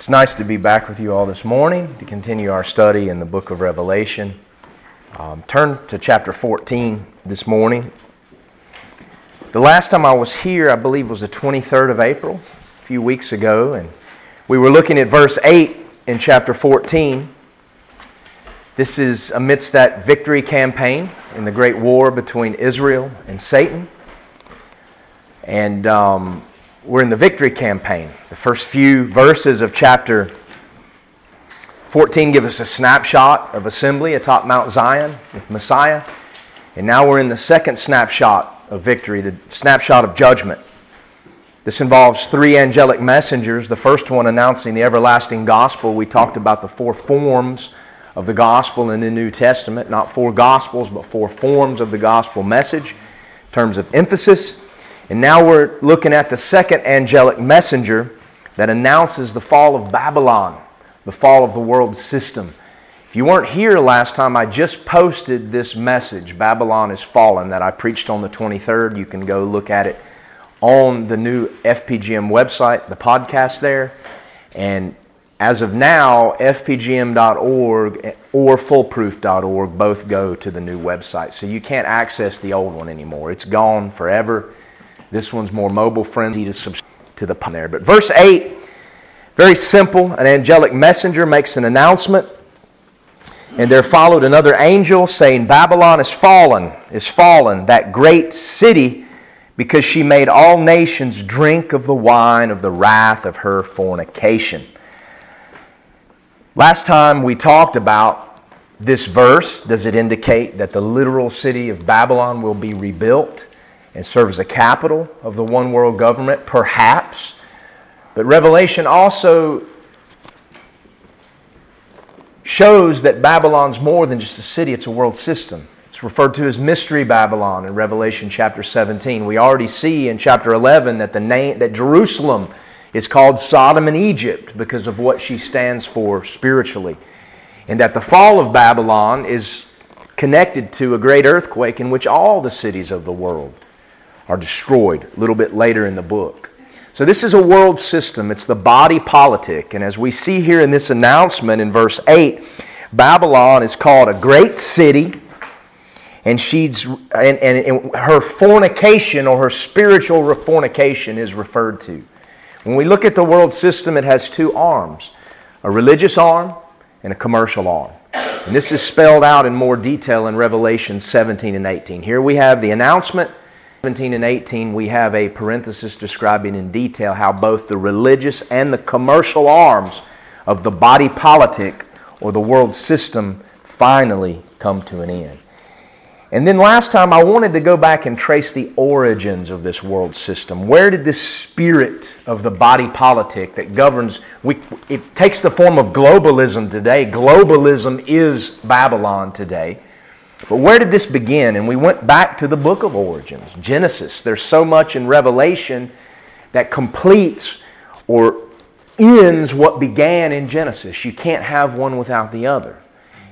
It's nice to be back with you all this morning to continue our study in the book of Revelation. Um, turn to chapter 14 this morning. The last time I was here, I believe, was the 23rd of April, a few weeks ago, and we were looking at verse 8 in chapter 14. This is amidst that victory campaign in the great war between Israel and Satan. And um, we're in the victory campaign. The first few verses of chapter 14 give us a snapshot of assembly atop Mount Zion with Messiah. And now we're in the second snapshot of victory, the snapshot of judgment. This involves three angelic messengers. The first one announcing the everlasting gospel. We talked about the four forms of the gospel in the New Testament. Not four gospels, but four forms of the gospel message in terms of emphasis. And now we're looking at the second angelic messenger that announces the fall of Babylon, the fall of the world system. If you weren't here last time, I just posted this message, Babylon is Fallen, that I preached on the 23rd. You can go look at it on the new FPGM website, the podcast there. And as of now, fpgm.org or fullproof.org both go to the new website. So you can't access the old one anymore. It's gone forever. This one's more mobile friendly to subscribe to the there. But verse 8, very simple. An angelic messenger makes an announcement. And there followed another angel saying, Babylon is fallen, is fallen, that great city, because she made all nations drink of the wine of the wrath of her fornication. Last time we talked about this verse. Does it indicate that the literal city of Babylon will be rebuilt? And serve as a capital of the one world government, perhaps. But Revelation also shows that Babylon's more than just a city, it's a world system. It's referred to as Mystery Babylon in Revelation chapter 17. We already see in chapter 11 that, the name, that Jerusalem is called Sodom and Egypt because of what she stands for spiritually. And that the fall of Babylon is connected to a great earthquake in which all the cities of the world are destroyed a little bit later in the book. So, this is a world system. It's the body politic. And as we see here in this announcement in verse 8, Babylon is called a great city, and, she's, and, and, and her fornication or her spiritual fornication is referred to. When we look at the world system, it has two arms a religious arm and a commercial arm. And this is spelled out in more detail in Revelation 17 and 18. Here we have the announcement 17 and 18, we have a parenthesis describing in detail how both the religious and the commercial arms of the body politic or the world system finally come to an end. And then last time, I wanted to go back and trace the origins of this world system. Where did this spirit of the body politic that governs, we, it takes the form of globalism today. Globalism is Babylon today. But where did this begin? And we went back to the book of origins, Genesis. There's so much in Revelation that completes or ends what began in Genesis. You can't have one without the other.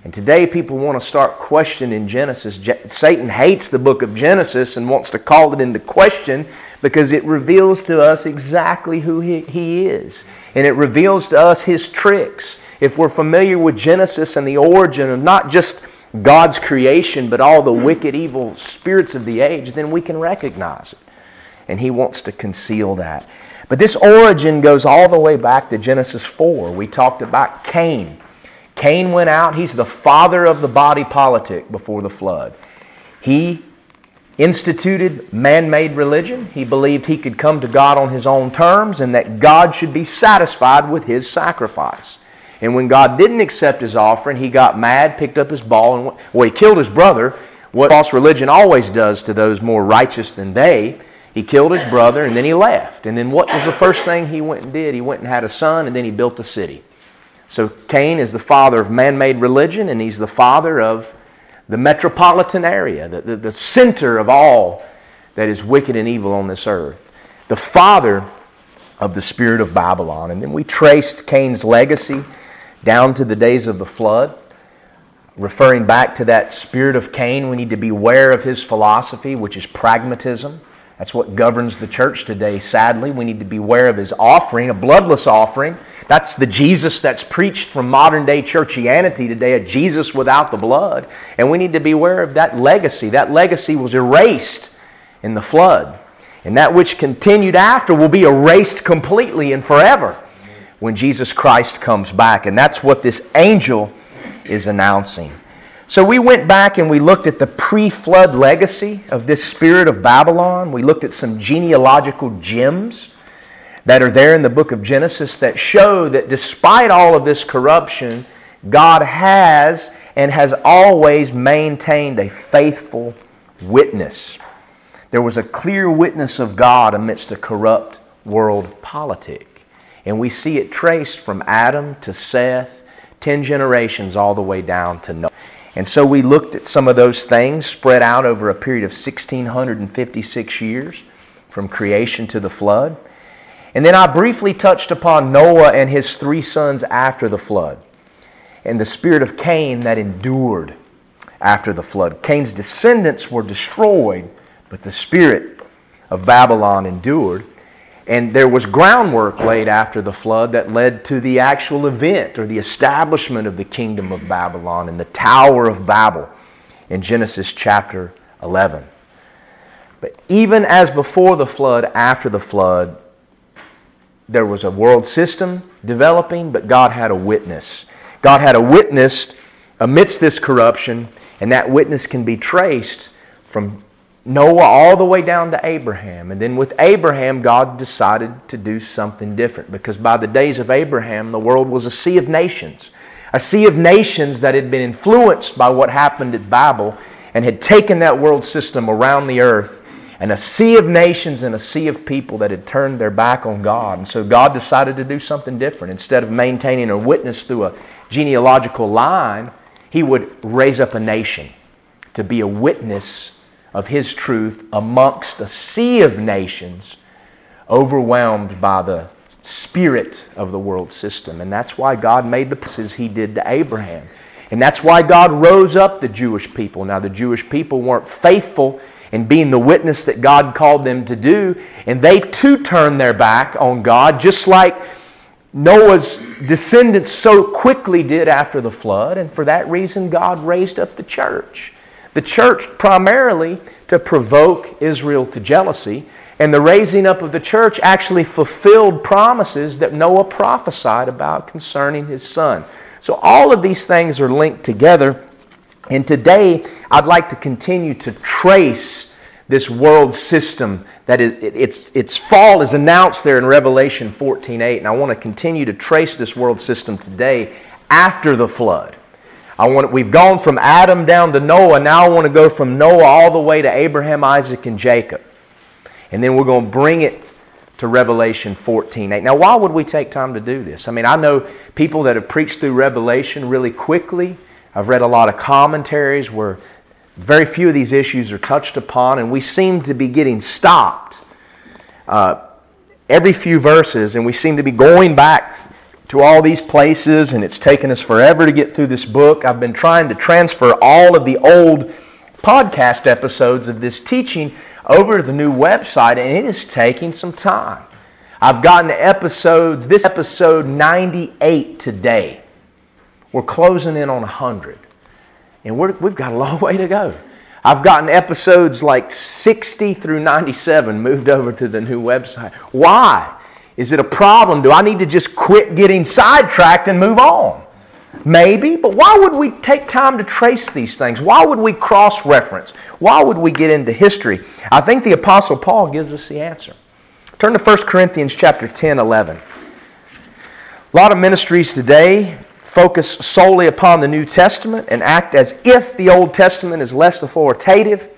And today people want to start questioning Genesis. Satan hates the book of Genesis and wants to call it into question because it reveals to us exactly who he, he is. And it reveals to us his tricks. If we're familiar with Genesis and the origin of not just God's creation, but all the wicked, evil spirits of the age, then we can recognize it. And He wants to conceal that. But this origin goes all the way back to Genesis 4. We talked about Cain. Cain went out, he's the father of the body politic before the flood. He instituted man made religion. He believed he could come to God on his own terms and that God should be satisfied with his sacrifice. And when God didn't accept his offering, he got mad, picked up his ball, and well, he killed his brother. What false religion always does to those more righteous than they. He killed his brother and then he left. And then what was the first thing he went and did? He went and had a son and then he built a city. So Cain is the father of man made religion and he's the father of the metropolitan area, the, the, the center of all that is wicked and evil on this earth. The father of the spirit of Babylon. And then we traced Cain's legacy down to the days of the flood, referring back to that spirit of Cain. We need to be aware of his philosophy, which is pragmatism. That's what governs the church today, sadly. We need to be aware of his offering, a bloodless offering, That's the Jesus that's preached from modern day churchianity today, a Jesus without the blood. And we need to be aware of that legacy. That legacy was erased in the flood. And that which continued after will be erased completely and forever when Jesus Christ comes back. And that's what this angel is announcing. So we went back and we looked at the pre flood legacy of this spirit of Babylon. We looked at some genealogical gems that are there in the book of Genesis that show that despite all of this corruption, God has and has always maintained a faithful witness. There was a clear witness of God amidst a corrupt world politic. And we see it traced from Adam to Seth, 10 generations all the way down to Noah. And so we looked at some of those things spread out over a period of 1656 years from creation to the flood. And then I briefly touched upon Noah and his three sons after the flood and the spirit of Cain that endured after the flood. Cain's descendants were destroyed, but the spirit of Babylon endured. And there was groundwork laid after the flood that led to the actual event or the establishment of the kingdom of Babylon and the Tower of Babel in Genesis chapter 11. But even as before the flood, after the flood, there was a world system developing, but God had a witness. God had a witness amidst this corruption, and that witness can be traced from Noah all the way down to Abraham. And then with Abraham, God decided to do something different because by the days of Abraham, the world was a sea of nations. A sea of nations that had been influenced by what happened at Babel and had taken that world system around the earth and a sea of nations and a sea of people that had turned their back on God. And so God decided to do something different. Instead of maintaining a witness through a genealogical line, He would raise up a nation to be a witness of His truth amongst a sea of nations overwhelmed by the spirit of the world system. And that's why God made the promises He did to Abraham. And that's why God rose up the Jewish people. Now, the Jewish people weren't faithful in being the witness that God called them to do, and they too turned their back on God, just like Noah's descendants so quickly did after the flood. And for that reason, God raised up the church. The church primarily to provoke Israel to jealousy. And the raising up of the church actually fulfilled promises that Noah prophesied about concerning his son. So all of these things are linked together. And today, I'd like to continue to trace this world system that is, its, its fall is announced there in Revelation 14.8. And I want to continue to trace this world system today after the flood. I want, we've gone from Adam down to Noah. Now I want to go from Noah all the way to Abraham, Isaac, and Jacob. And then we're going to bring it to Revelation 14. 8. Now, why would we take time to do this? I mean, I know people that have preached through Revelation really quickly. I've read a lot of commentaries where very few of these issues are touched upon, and we seem to be getting stopped uh, every few verses, and we seem to be going back to all these places, and it's taken us forever to get through this book. I've been trying to transfer all of the old podcast episodes of this teaching over to the new website, and it is taking some time. I've gotten episodes, this episode 98 today. We're closing in on 100, and we have got a long way to go. I've gotten episodes like 60 through 97 moved over to the new website. Why? Is it a problem? Do I need to just quit getting sidetracked and move on? Maybe, but why would we take time to trace these things? Why would we cross reference? Why would we get into history? I think the Apostle Paul gives us the answer. Turn to 1 Corinthians chapter 10, 11. A lot of ministries today focus solely upon the New Testament and act as if the Old Testament is less authoritative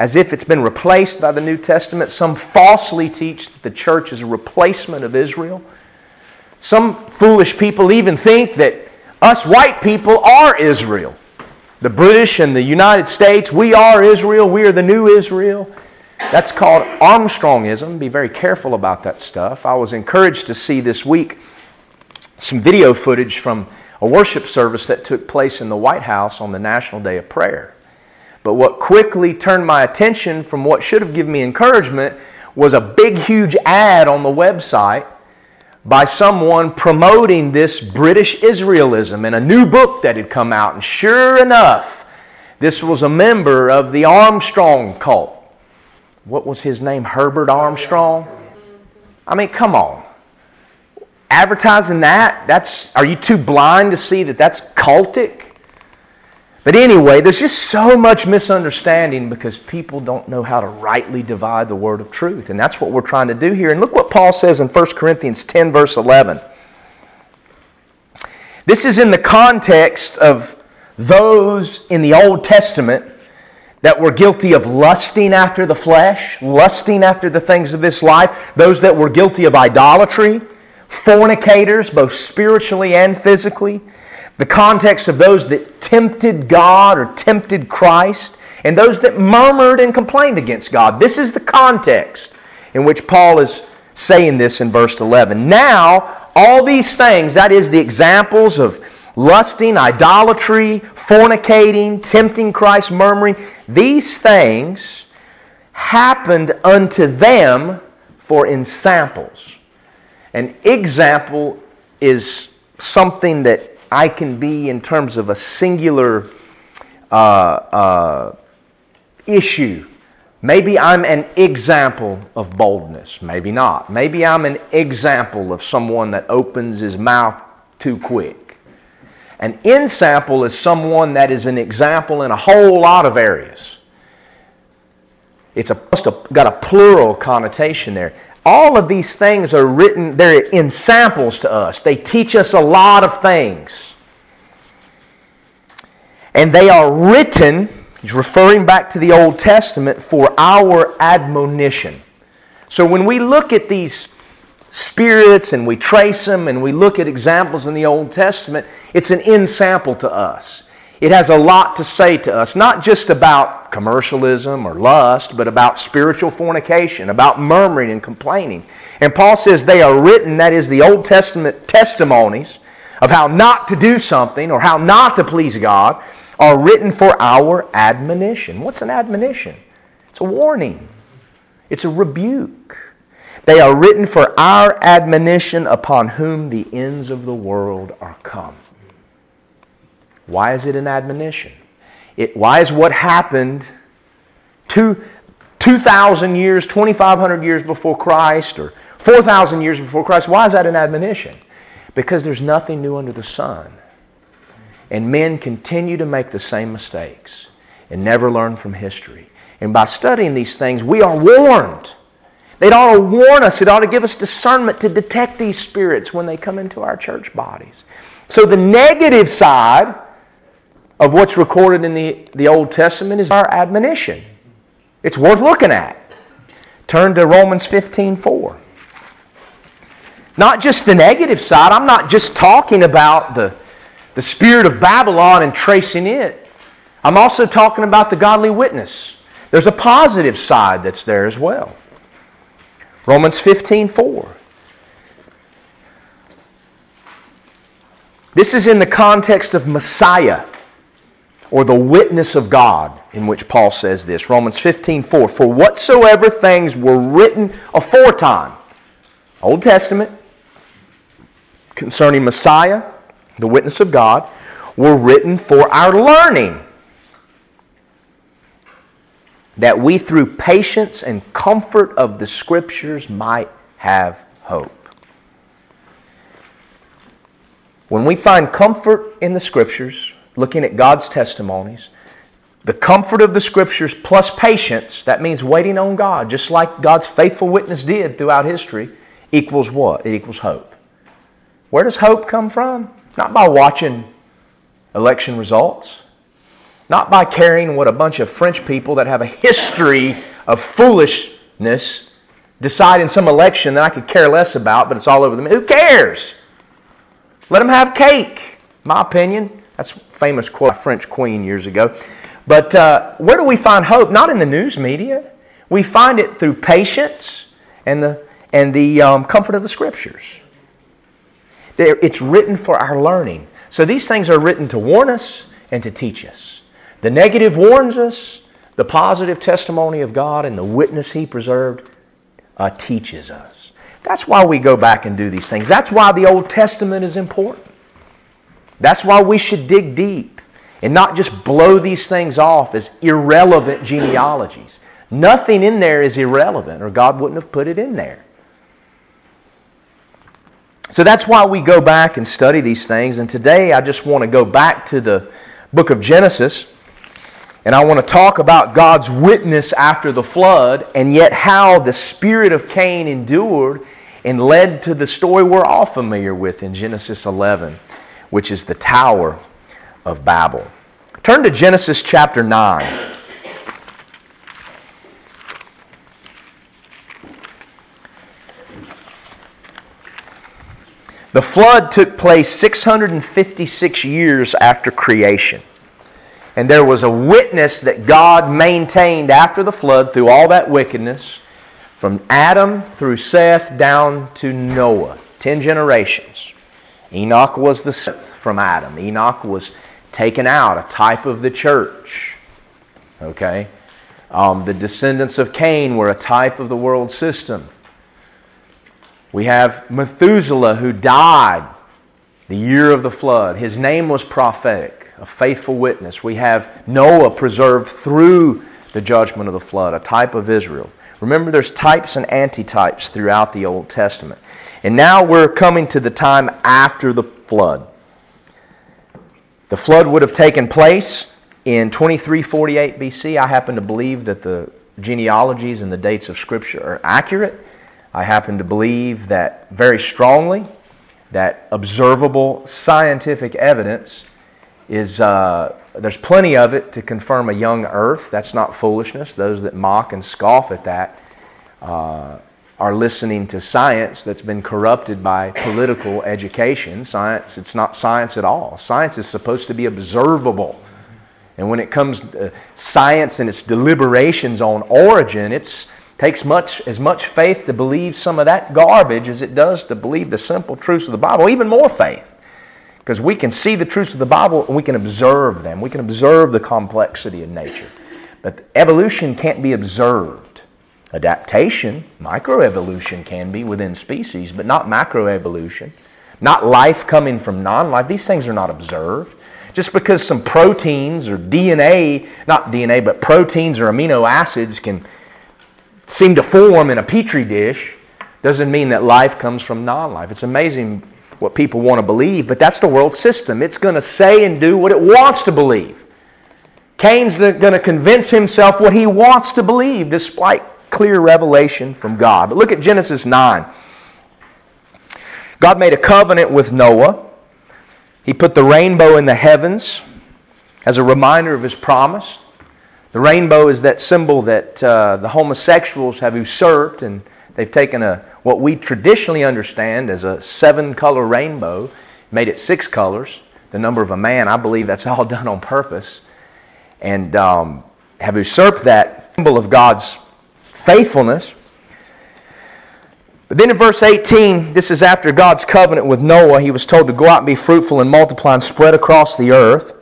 as if it's been replaced by the New Testament. Some falsely teach that the church is a replacement of Israel. Some foolish people even think that us white people are Israel. The British and the United States, we are Israel, we are the new Israel. That's called Armstrongism. Be very careful about that stuff. I was encouraged to see this week some video footage from a worship service that took place in the White House on the National Day of Prayer. But what quickly turned my attention from what should have given me encouragement was a big, huge ad on the website by someone promoting this British Israelism and a new book that had come out. And sure enough, this was a member of the Armstrong cult. What was his name? Herbert Armstrong? I mean, come on. Advertising that, that's are you too blind to see that that's cultic? But anyway, there's just so much misunderstanding because people don't know how to rightly divide the word of truth. And that's what we're trying to do here. And look what Paul says in 1 Corinthians 10, verse 11. This is in the context of those in the Old Testament that were guilty of lusting after the flesh, lusting after the things of this life, those that were guilty of idolatry, fornicators, both spiritually and physically the context of those that tempted God or tempted Christ, and those that murmured and complained against God. This is the context in which Paul is saying this in verse 11. Now, all these things, that is the examples of lusting, idolatry, fornicating, tempting Christ, murmuring, these things happened unto them for ensamples. An example is something that I can be in terms of a singular uh, uh, issue. Maybe I'm an example of boldness. Maybe not. Maybe I'm an example of someone that opens his mouth too quick. An ensample is someone that is an example in a whole lot of areas. It's a, got a plural connotation there all of these things are written, they're ensamples to us. They teach us a lot of things. And they are written, he's referring back to the Old Testament, for our admonition. So when we look at these spirits and we trace them and we look at examples in the Old Testament, it's an ensample to us. It has a lot to say to us, not just about commercialism or lust, but about spiritual fornication, about murmuring and complaining. And Paul says they are written, that is, the Old Testament testimonies of how not to do something or how not to please God, are written for our admonition. What's an admonition? It's a warning, it's a rebuke. They are written for our admonition upon whom the ends of the world are come. Why is it an admonition? It, why is what happened two, 2,000 years, 2,500 years before Christ, or 4,000 years before Christ, why is that an admonition? Because there's nothing new under the sun. And men continue to make the same mistakes and never learn from history. And by studying these things, we are warned. It ought to warn us, it ought to give us discernment to detect these spirits when they come into our church bodies. So the negative side of what's recorded in the, the Old Testament is our admonition. It's worth looking at. Turn to Romans 15 4. Not just the negative side. I'm not just talking about the, the spirit of Babylon and tracing it. I'm also talking about the godly witness. There's a positive side that's there as well. Romans 15 4. This is in the context of Messiah or the witness of God, in which Paul says this. Romans 15 4. For whatsoever things were written aforetime, Old Testament, concerning Messiah, the witness of God, were written for our learning, that we through patience and comfort of the Scriptures might have hope. When we find comfort in the Scriptures, looking at God's testimonies, the comfort of the Scriptures plus patience, that means waiting on God, just like God's faithful witness did throughout history, equals what? It equals hope. Where does hope come from? Not by watching election results, not by caring what a bunch of French people that have a history of foolishness decide in some election that I could care less about, but it's all over them. Who cares? Let them have cake, my opinion. That's famous quote by French queen years ago. But uh, where do we find hope? Not in the news media. We find it through patience and the, and the um, comfort of the Scriptures. It's written for our learning. So these things are written to warn us and to teach us. The negative warns us, the positive testimony of God and the witness He preserved uh, teaches us. That's why we go back and do these things. That's why the Old Testament is important. That's why we should dig deep and not just blow these things off as irrelevant genealogies. Nothing in there is irrelevant, or God wouldn't have put it in there. So that's why we go back and study these things. And today I just want to go back to the book of Genesis. And I want to talk about God's witness after the flood and yet how the spirit of Cain endured and led to the story we're all familiar with in Genesis 11, which is the Tower of Babel. Turn to Genesis chapter 9. The flood took place 656 years after creation. And there was a witness that God maintained after the flood through all that wickedness, from Adam through Seth down to Noah. Ten generations. Enoch was the seventh from Adam. Enoch was taken out, a type of the church. Okay? Um, the descendants of Cain were a type of the world system. We have Methuselah who died the year of the flood. His name was prophetic, a faithful witness. We have Noah preserved through the judgment of the flood, a type of Israel. Remember, there's types and antitypes throughout the Old Testament. And now we're coming to the time after the flood. The flood would have taken place in 2348 BC. I happen to believe that the genealogies and the dates of Scripture are accurate. I happen to believe that very strongly that observable scientific evidence is uh, there's plenty of it to confirm a young earth. That's not foolishness. Those that mock and scoff at that uh, are listening to science that's been corrupted by political education. Science, it's not science at all. Science is supposed to be observable. And when it comes to science and its deliberations on origin, it takes much as much faith to believe some of that garbage as it does to believe the simple truths of the Bible, even more faith. Because we can see the truths of the Bible and we can observe them. We can observe the complexity of nature. But evolution can't be observed. Adaptation, microevolution can be within species, but not macroevolution. Not life coming from non life. These things are not observed. Just because some proteins or DNA, not DNA, but proteins or amino acids can seem to form in a petri dish doesn't mean that life comes from non life. It's amazing what people want to believe, but that's the world system. It's going to say and do what it wants to believe. Cain's going to convince himself what he wants to believe despite clear revelation from God. But look at Genesis 9. God made a covenant with Noah. He put the rainbow in the heavens as a reminder of his promise. The rainbow is that symbol that uh, the homosexuals have usurped, and they've taken a what we traditionally understand as a seven-color rainbow, made it six colors, the number of a man. I believe that's all done on purpose, and um, have usurped that symbol of God's faithfulness. But then in verse 18, this is after God's covenant with Noah. He was told to go out and be fruitful and multiply and spread across the earth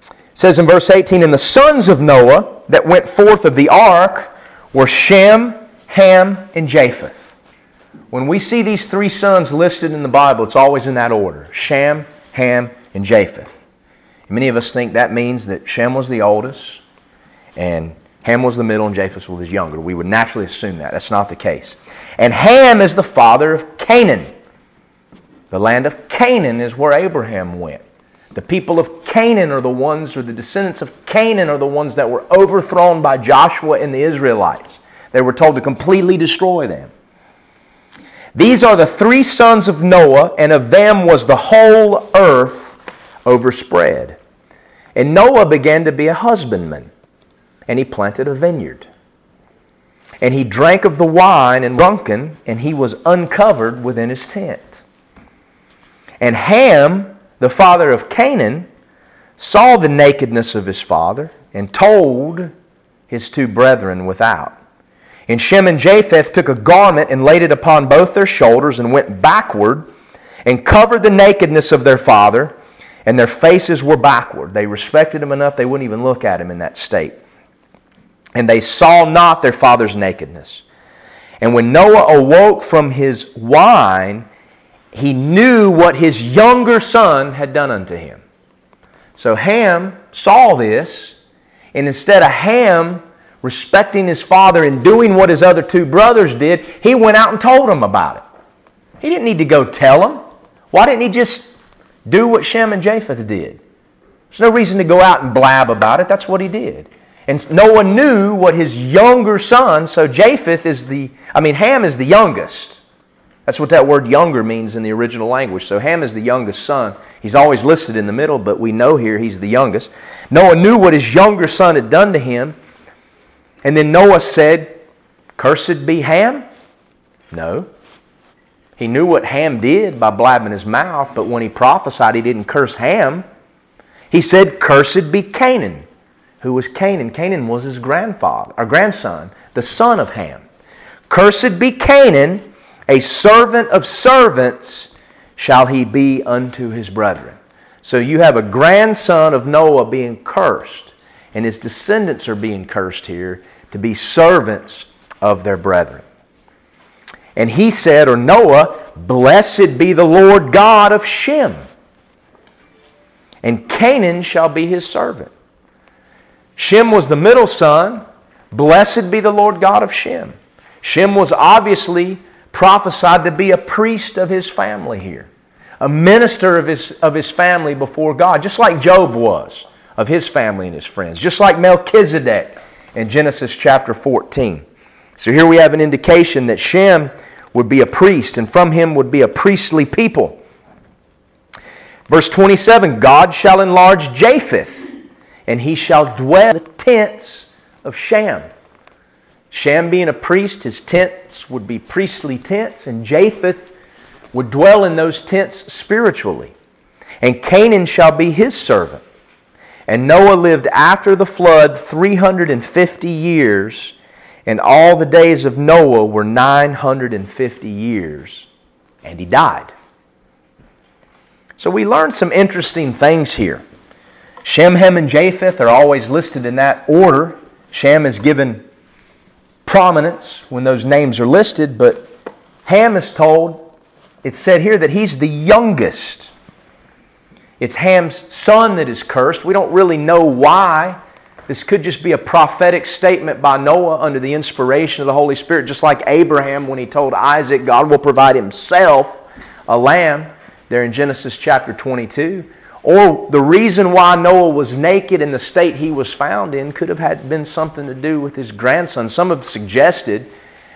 It says in verse 18, And the sons of Noah that went forth of the ark were Shem, Ham, and Japheth. When we see these three sons listed in the Bible, it's always in that order Shem, Ham, and Japheth. many of us think that means that Shem was the oldest, and Ham was the middle, and Japheth was younger. We would naturally assume that. That's not the case. And Ham is the father of Canaan. The land of Canaan is where Abraham went. The people of Canaan are the ones, or the descendants of Canaan are the ones that were overthrown by Joshua and the Israelites. They were told to completely destroy them. These are the three sons of Noah, and of them was the whole earth overspread. And Noah began to be a husbandman, and he planted a vineyard. And he drank of the wine and drunken, and he was uncovered within his tent. And Ham the father of Canaan, saw the nakedness of his father and told his two brethren without. And Shem and Japheth took a garment and laid it upon both their shoulders and went backward and covered the nakedness of their father, and their faces were backward. They respected him enough they wouldn't even look at him in that state. And they saw not their father's nakedness. And when Noah awoke from his wine, he knew what his younger son had done unto him. So Ham saw this, and instead of Ham respecting his father and doing what his other two brothers did, he went out and told them about it. He didn't need to go tell them. Why didn't he just do what Shem and Japheth did? There's no reason to go out and blab about it. That's what he did. And Noah knew what his younger son, so Japheth is the, I mean, Ham is the youngest. That's what that word younger means in the original language. So Ham is the youngest son. He's always listed in the middle, but we know here he's the youngest. Noah knew what his younger son had done to him. And then Noah said, Cursed be Ham? No. He knew what Ham did by blabbing his mouth, but when he prophesied, he didn't curse Ham. He said, Cursed be Canaan who was Canaan. Canaan was his grandfather, or grandson, the son of Ham. Cursed be Canaan, a servant of servants shall he be unto his brethren. So you have a grandson of Noah being cursed, and his descendants are being cursed here to be servants of their brethren. And he said, or Noah, Blessed be the Lord God of Shem, and Canaan shall be his servant. Shem was the middle son. Blessed be the Lord God of Shem. Shem was obviously prophesied to be a priest of his family here, a minister of his, of his family before God, just like Job was of his family and his friends, just like Melchizedek in Genesis chapter 14. So here we have an indication that Shem would be a priest, and from him would be a priestly people. Verse 27 God shall enlarge Japheth and he shall dwell in the tents of Shem. Shem being a priest, his tents would be priestly tents, and Japheth would dwell in those tents spiritually. And Canaan shall be his servant. And Noah lived after the flood 350 years, and all the days of Noah were 950 years, and he died. So we learn some interesting things here. Shem, Ham, and Japheth are always listed in that order. Shem is given prominence when those names are listed, but Ham is told, it's said here that he's the youngest. It's Ham's son that is cursed. We don't really know why. This could just be a prophetic statement by Noah under the inspiration of the Holy Spirit, just like Abraham when he told Isaac God will provide himself a lamb there in Genesis chapter 22. Or the reason why Noah was naked in the state he was found in could have had been something to do with his grandson. Some have suggested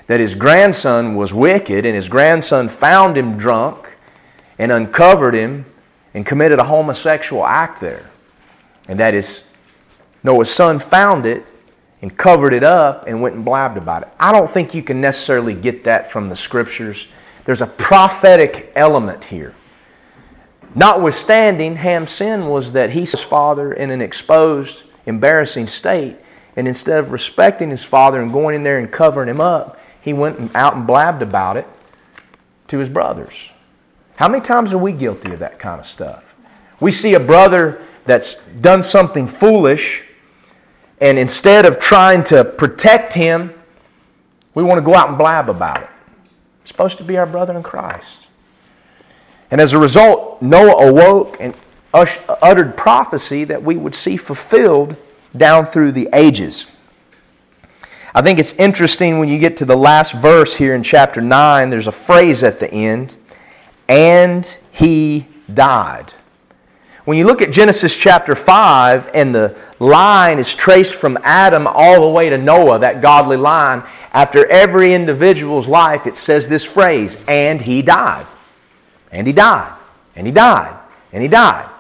that his grandson was wicked and his grandson found him drunk and uncovered him and committed a homosexual act there. And that is, Noah's son found it and covered it up and went and blabbed about it. I don't think you can necessarily get that from the scriptures. There's a prophetic element here. Notwithstanding, Ham's sin was that he saw his father in an exposed, embarrassing state. And instead of respecting his father and going in there and covering him up, he went out and blabbed about it to his brothers. How many times are we guilty of that kind of stuff? We see a brother that's done something foolish, and instead of trying to protect him, we want to go out and blab about it. It's supposed to be our brother in Christ. And as a result, Noah awoke and uttered prophecy that we would see fulfilled down through the ages. I think it's interesting when you get to the last verse here in chapter 9, there's a phrase at the end, and he died. When you look at Genesis chapter 5 and the line is traced from Adam all the way to Noah, that godly line, after every individual's life, it says this phrase, and he died. And he died. And he died. And he died.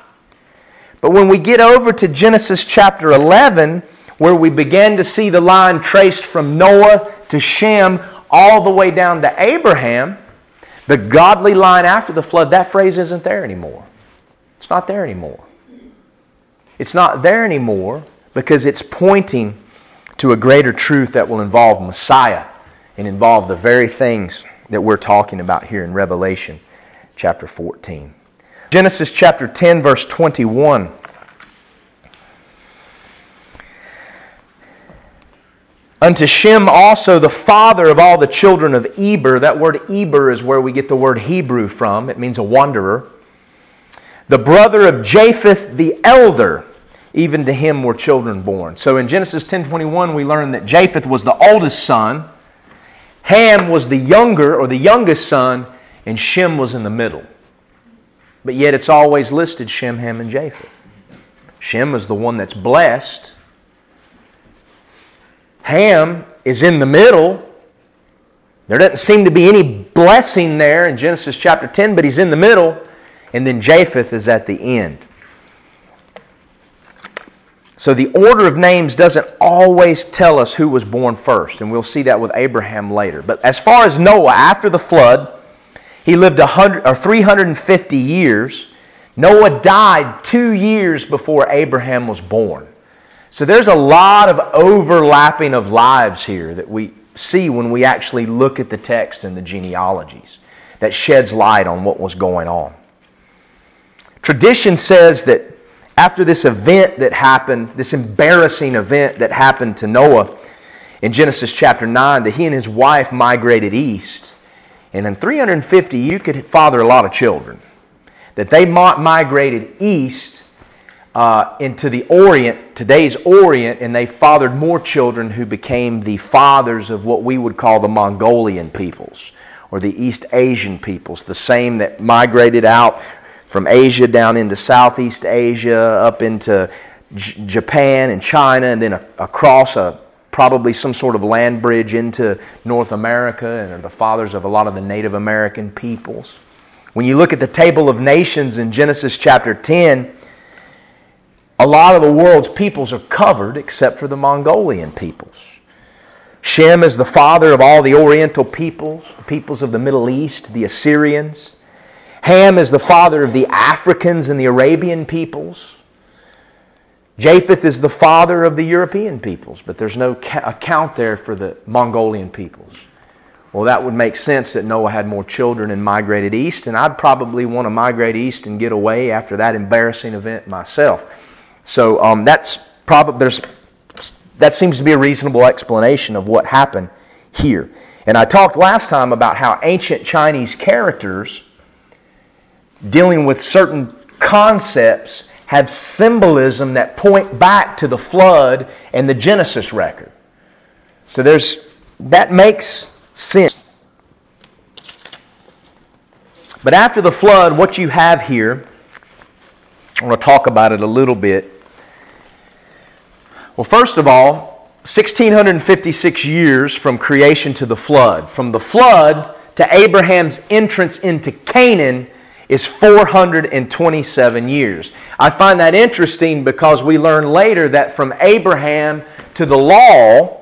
But when we get over to Genesis chapter 11, where we begin to see the line traced from Noah to Shem all the way down to Abraham, the godly line after the flood, that phrase isn't there anymore. It's not there anymore. It's not there anymore because it's pointing to a greater truth that will involve Messiah and involve the very things that we're talking about here in Revelation chapter 14. Genesis chapter 10, verse 21. Unto Shem also, the father of all the children of Eber. That word Eber is where we get the word Hebrew from. It means a wanderer. The brother of Japheth the elder. Even to him were children born. So in Genesis 10:21 we learn that Japheth was the oldest son, Ham was the younger or the youngest son, and Shem was in the middle. But yet it's always listed Shem, Ham, and Japheth. Shem is the one that's blessed. Ham is in the middle. There doesn't seem to be any blessing there in Genesis chapter 10, but he's in the middle. And then Japheth is at the end. So the order of names doesn't always tell us who was born first, and we'll see that with Abraham later. But as far as Noah, after the flood, he lived 100 or 350 years. Noah died two years before Abraham was born. So there's a lot of overlapping of lives here that we see when we actually look at the text and the genealogies that sheds light on what was going on. Tradition says that after this event that happened, this embarrassing event that happened to Noah in Genesis chapter 9, that he and his wife migrated east and in 350, you could father a lot of children. That they migrated east uh, into the Orient, today's Orient, and they fathered more children who became the fathers of what we would call the Mongolian peoples or the East Asian peoples, the same that migrated out from Asia down into Southeast Asia, up into J- Japan and China, and then a- across a probably some sort of land bridge into North America and are the fathers of a lot of the Native American peoples. When you look at the table of nations in Genesis chapter 10, a lot of the world's peoples are covered except for the Mongolian peoples. Shem is the father of all the Oriental peoples, the peoples of the Middle East, the Assyrians. Ham is the father of the Africans and the Arabian peoples. Japheth is the father of the European peoples, but there's no account there for the Mongolian peoples. Well, that would make sense that Noah had more children and migrated east, and I'd probably want to migrate east and get away after that embarrassing event myself. So um, that's probably there's that seems to be a reasonable explanation of what happened here. And I talked last time about how ancient Chinese characters dealing with certain concepts have symbolism that point back to the flood and the Genesis record. So there's that makes sense. But after the flood, what you have here, I want to talk about it a little bit. Well, first of all, 1656 years from creation to the flood. From the flood to Abraham's entrance into Canaan is 427 years. I find that interesting because we learn later that from Abraham to the law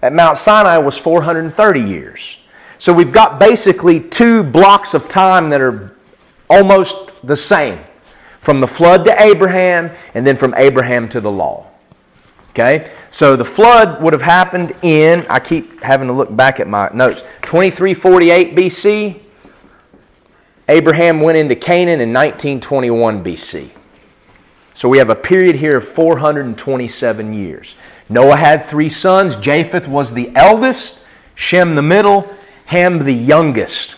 at Mount Sinai was 430 years. So we've got basically two blocks of time that are almost the same from the flood to Abraham and then from Abraham to the law. Okay? So the flood would have happened in, I keep having to look back at my notes, 2348 BC Abraham went into Canaan in 1921 BC. So we have a period here of 427 years. Noah had three sons. Japheth was the eldest, Shem the middle, Ham the youngest.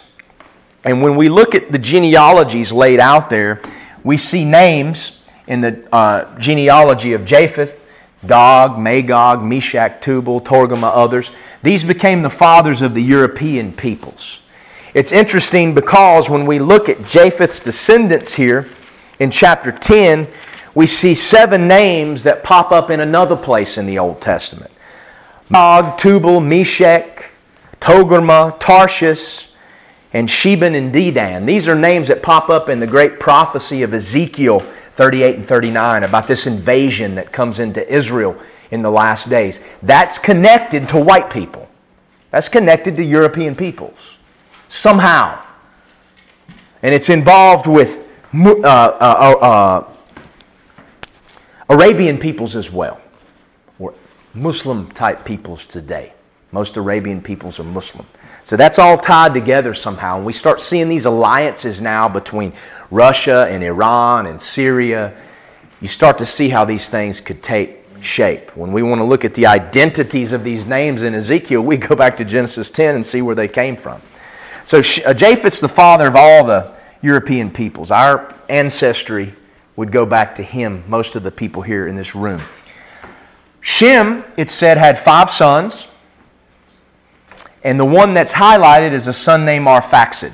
And when we look at the genealogies laid out there, we see names in the uh, genealogy of Japheth, Gog, Magog, Meshech, Tubal, Togarmah, others. These became the fathers of the European peoples. It's interesting because when we look at Japheth's descendants here in chapter 10, we see seven names that pop up in another place in the Old Testament Mag, Tubal, Meshech, Togarmah, Tarshish, and Sheba and Dedan. These are names that pop up in the great prophecy of Ezekiel 38 and 39 about this invasion that comes into Israel in the last days. That's connected to white people, that's connected to European peoples somehow. And it's involved with uh, uh, uh, uh, Arabian peoples as well, or Muslim type peoples today. Most Arabian peoples are Muslim. So that's all tied together somehow. And we start seeing these alliances now between Russia and Iran and Syria. You start to see how these things could take shape. When we want to look at the identities of these names in Ezekiel, we go back to Genesis 10 and see where they came from. So uh, Japheth's the father of all the European peoples. Our ancestry would go back to him, most of the people here in this room. Shem, it said, had five sons. And the one that's highlighted is a son named Arphaxad.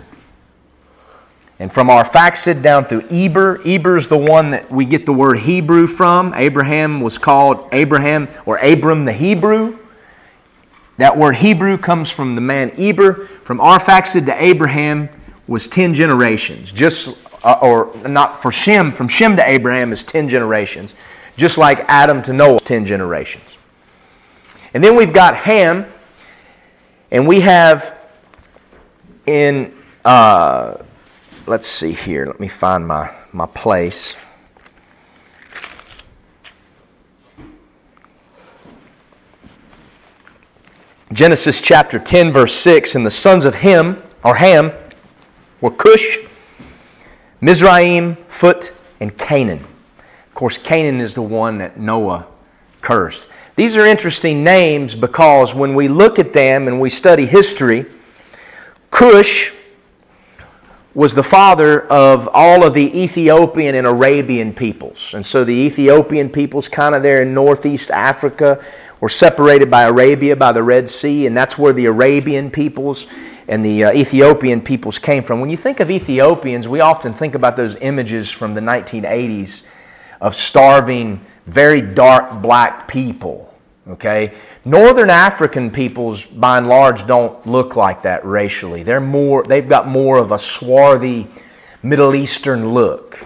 And from Arphaxad down through Eber, Eber is the one that we get the word Hebrew from. Abraham was called Abraham or Abram the Hebrew. That word Hebrew comes from the man Eber. From Arphaxad to Abraham was 10 generations. Just, uh, or not for Shem, from Shem to Abraham is 10 generations. Just like Adam to Noah, 10 generations. And then we've got Ham, and we have in, uh, let's see here, let me find my, my place. Genesis chapter 10, verse 6, and the sons of Ham, or Ham, were Cush, Mizraim, Phut, and Canaan. Of course, Canaan is the one that Noah cursed. These are interesting names because when we look at them and we study history, Cush was the father of all of the Ethiopian and Arabian peoples. And so the Ethiopian peoples, kind of there in northeast Africa, were separated by Arabia, by the Red Sea, and that's where the Arabian peoples and the uh, Ethiopian peoples came from. When you think of Ethiopians, we often think about those images from the 1980s of starving, very dark black people Okay? Northern African peoples, by and large, don't look like that racially. They're more, they've got more of a swarthy Middle Eastern look.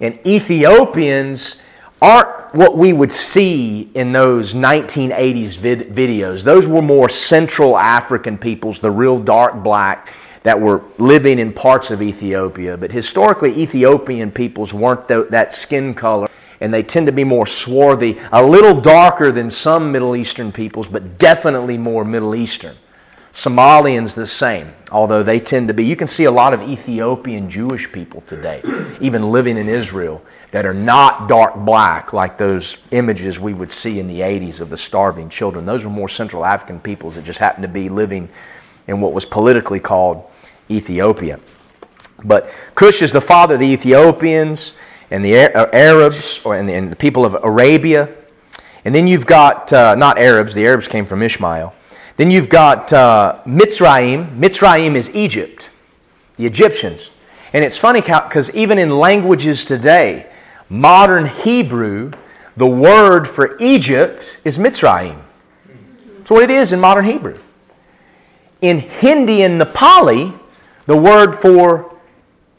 And Ethiopians aren't what we would see in those 1980s vid- videos. Those were more Central African peoples, the real dark black that were living in parts of Ethiopia. But historically, Ethiopian peoples weren't th- that skin color and they tend to be more swarthy, a little darker than some Middle Eastern peoples, but definitely more Middle Eastern. Somalians the same, although they tend to be. You can see a lot of Ethiopian Jewish people today, even living in Israel, that are not dark black like those images we would see in the 80s of the starving children. Those were more Central African peoples that just happened to be living in what was politically called Ethiopia. But Cush is the father of the Ethiopians and the uh, Arabs or, and, the, and the people of Arabia. And then you've got, uh, not Arabs, the Arabs came from Ishmael. Then you've got uh, Mitzrayim. Mitzrayim is Egypt, the Egyptians. And it's funny because even in languages today, modern Hebrew, the word for Egypt is Mitzrayim. That's what it is in modern Hebrew. In Hindi and Nepali, the word for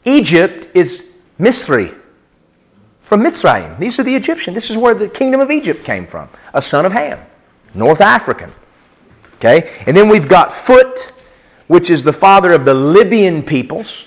Egypt is Misri from Mitzrayim. These are the Egyptians. This is where the kingdom of Egypt came from. A son of Ham, North African. Okay? And then we've got Phut, which is the father of the Libyan peoples.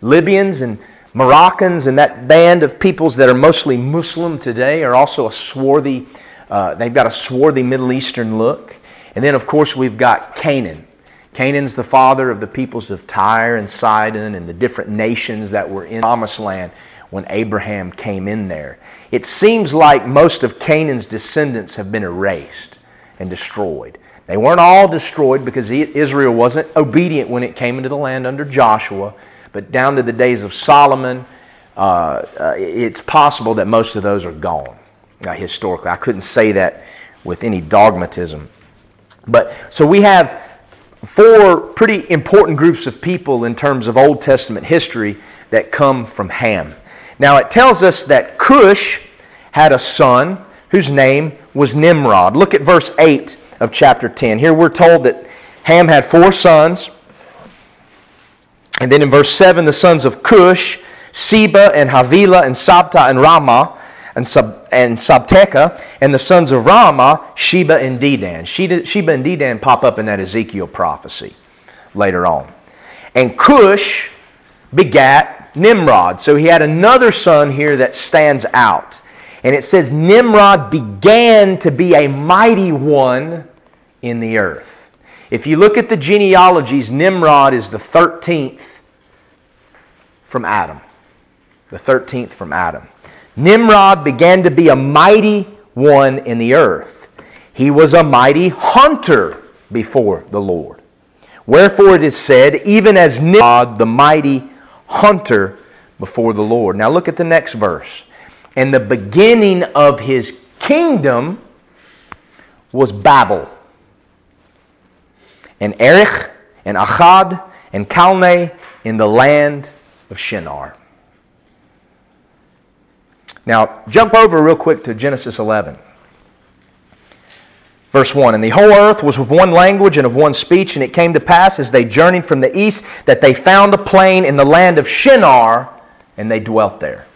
Libyans and Moroccans and that band of peoples that are mostly Muslim today are also a swarthy, uh, they've got a swarthy Middle Eastern look. And then, of course, we've got Canaan. Canaan's the father of the peoples of Tyre and Sidon and the different nations that were in the Promised Land when Abraham came in there. It seems like most of Canaan's descendants have been erased and destroyed. They weren't all destroyed because Israel wasn't obedient when it came into the land under Joshua, but down to the days of Solomon, uh, uh, it's possible that most of those are gone uh, historically. I couldn't say that with any dogmatism. But so we have four pretty important groups of people in terms of Old Testament history that come from Ham. Now it tells us that Cush had a son whose name was Nimrod. Look at verse 8 of chapter 10. Here we're told that Ham had four sons. And then in verse 7, the sons of Cush, Seba and Havilah and Sabta and Ramah and, Sab- and Sabteka, and the sons of Ramah, Sheba and Dedan. Sheba and Dedan pop up in that Ezekiel prophecy later on. And Cush begat Nimrod. So he had another son here that stands out. And it says, Nimrod began to be a mighty one in the earth. If you look at the genealogies, Nimrod is the 13th from Adam. The 13th from Adam. Nimrod began to be a mighty one in the earth. He was a mighty hunter before the Lord. Wherefore it is said, even as Nimrod, the mighty hunter before the Lord. Now look at the next verse. And the beginning of his kingdom was Babel. And Erech and Akkad and Kalne in the land of Shinar. Now, jump over real quick to Genesis 11. Verse 1 And the whole earth was of one language and of one speech, and it came to pass as they journeyed from the east that they found a plain in the land of Shinar, and they dwelt there.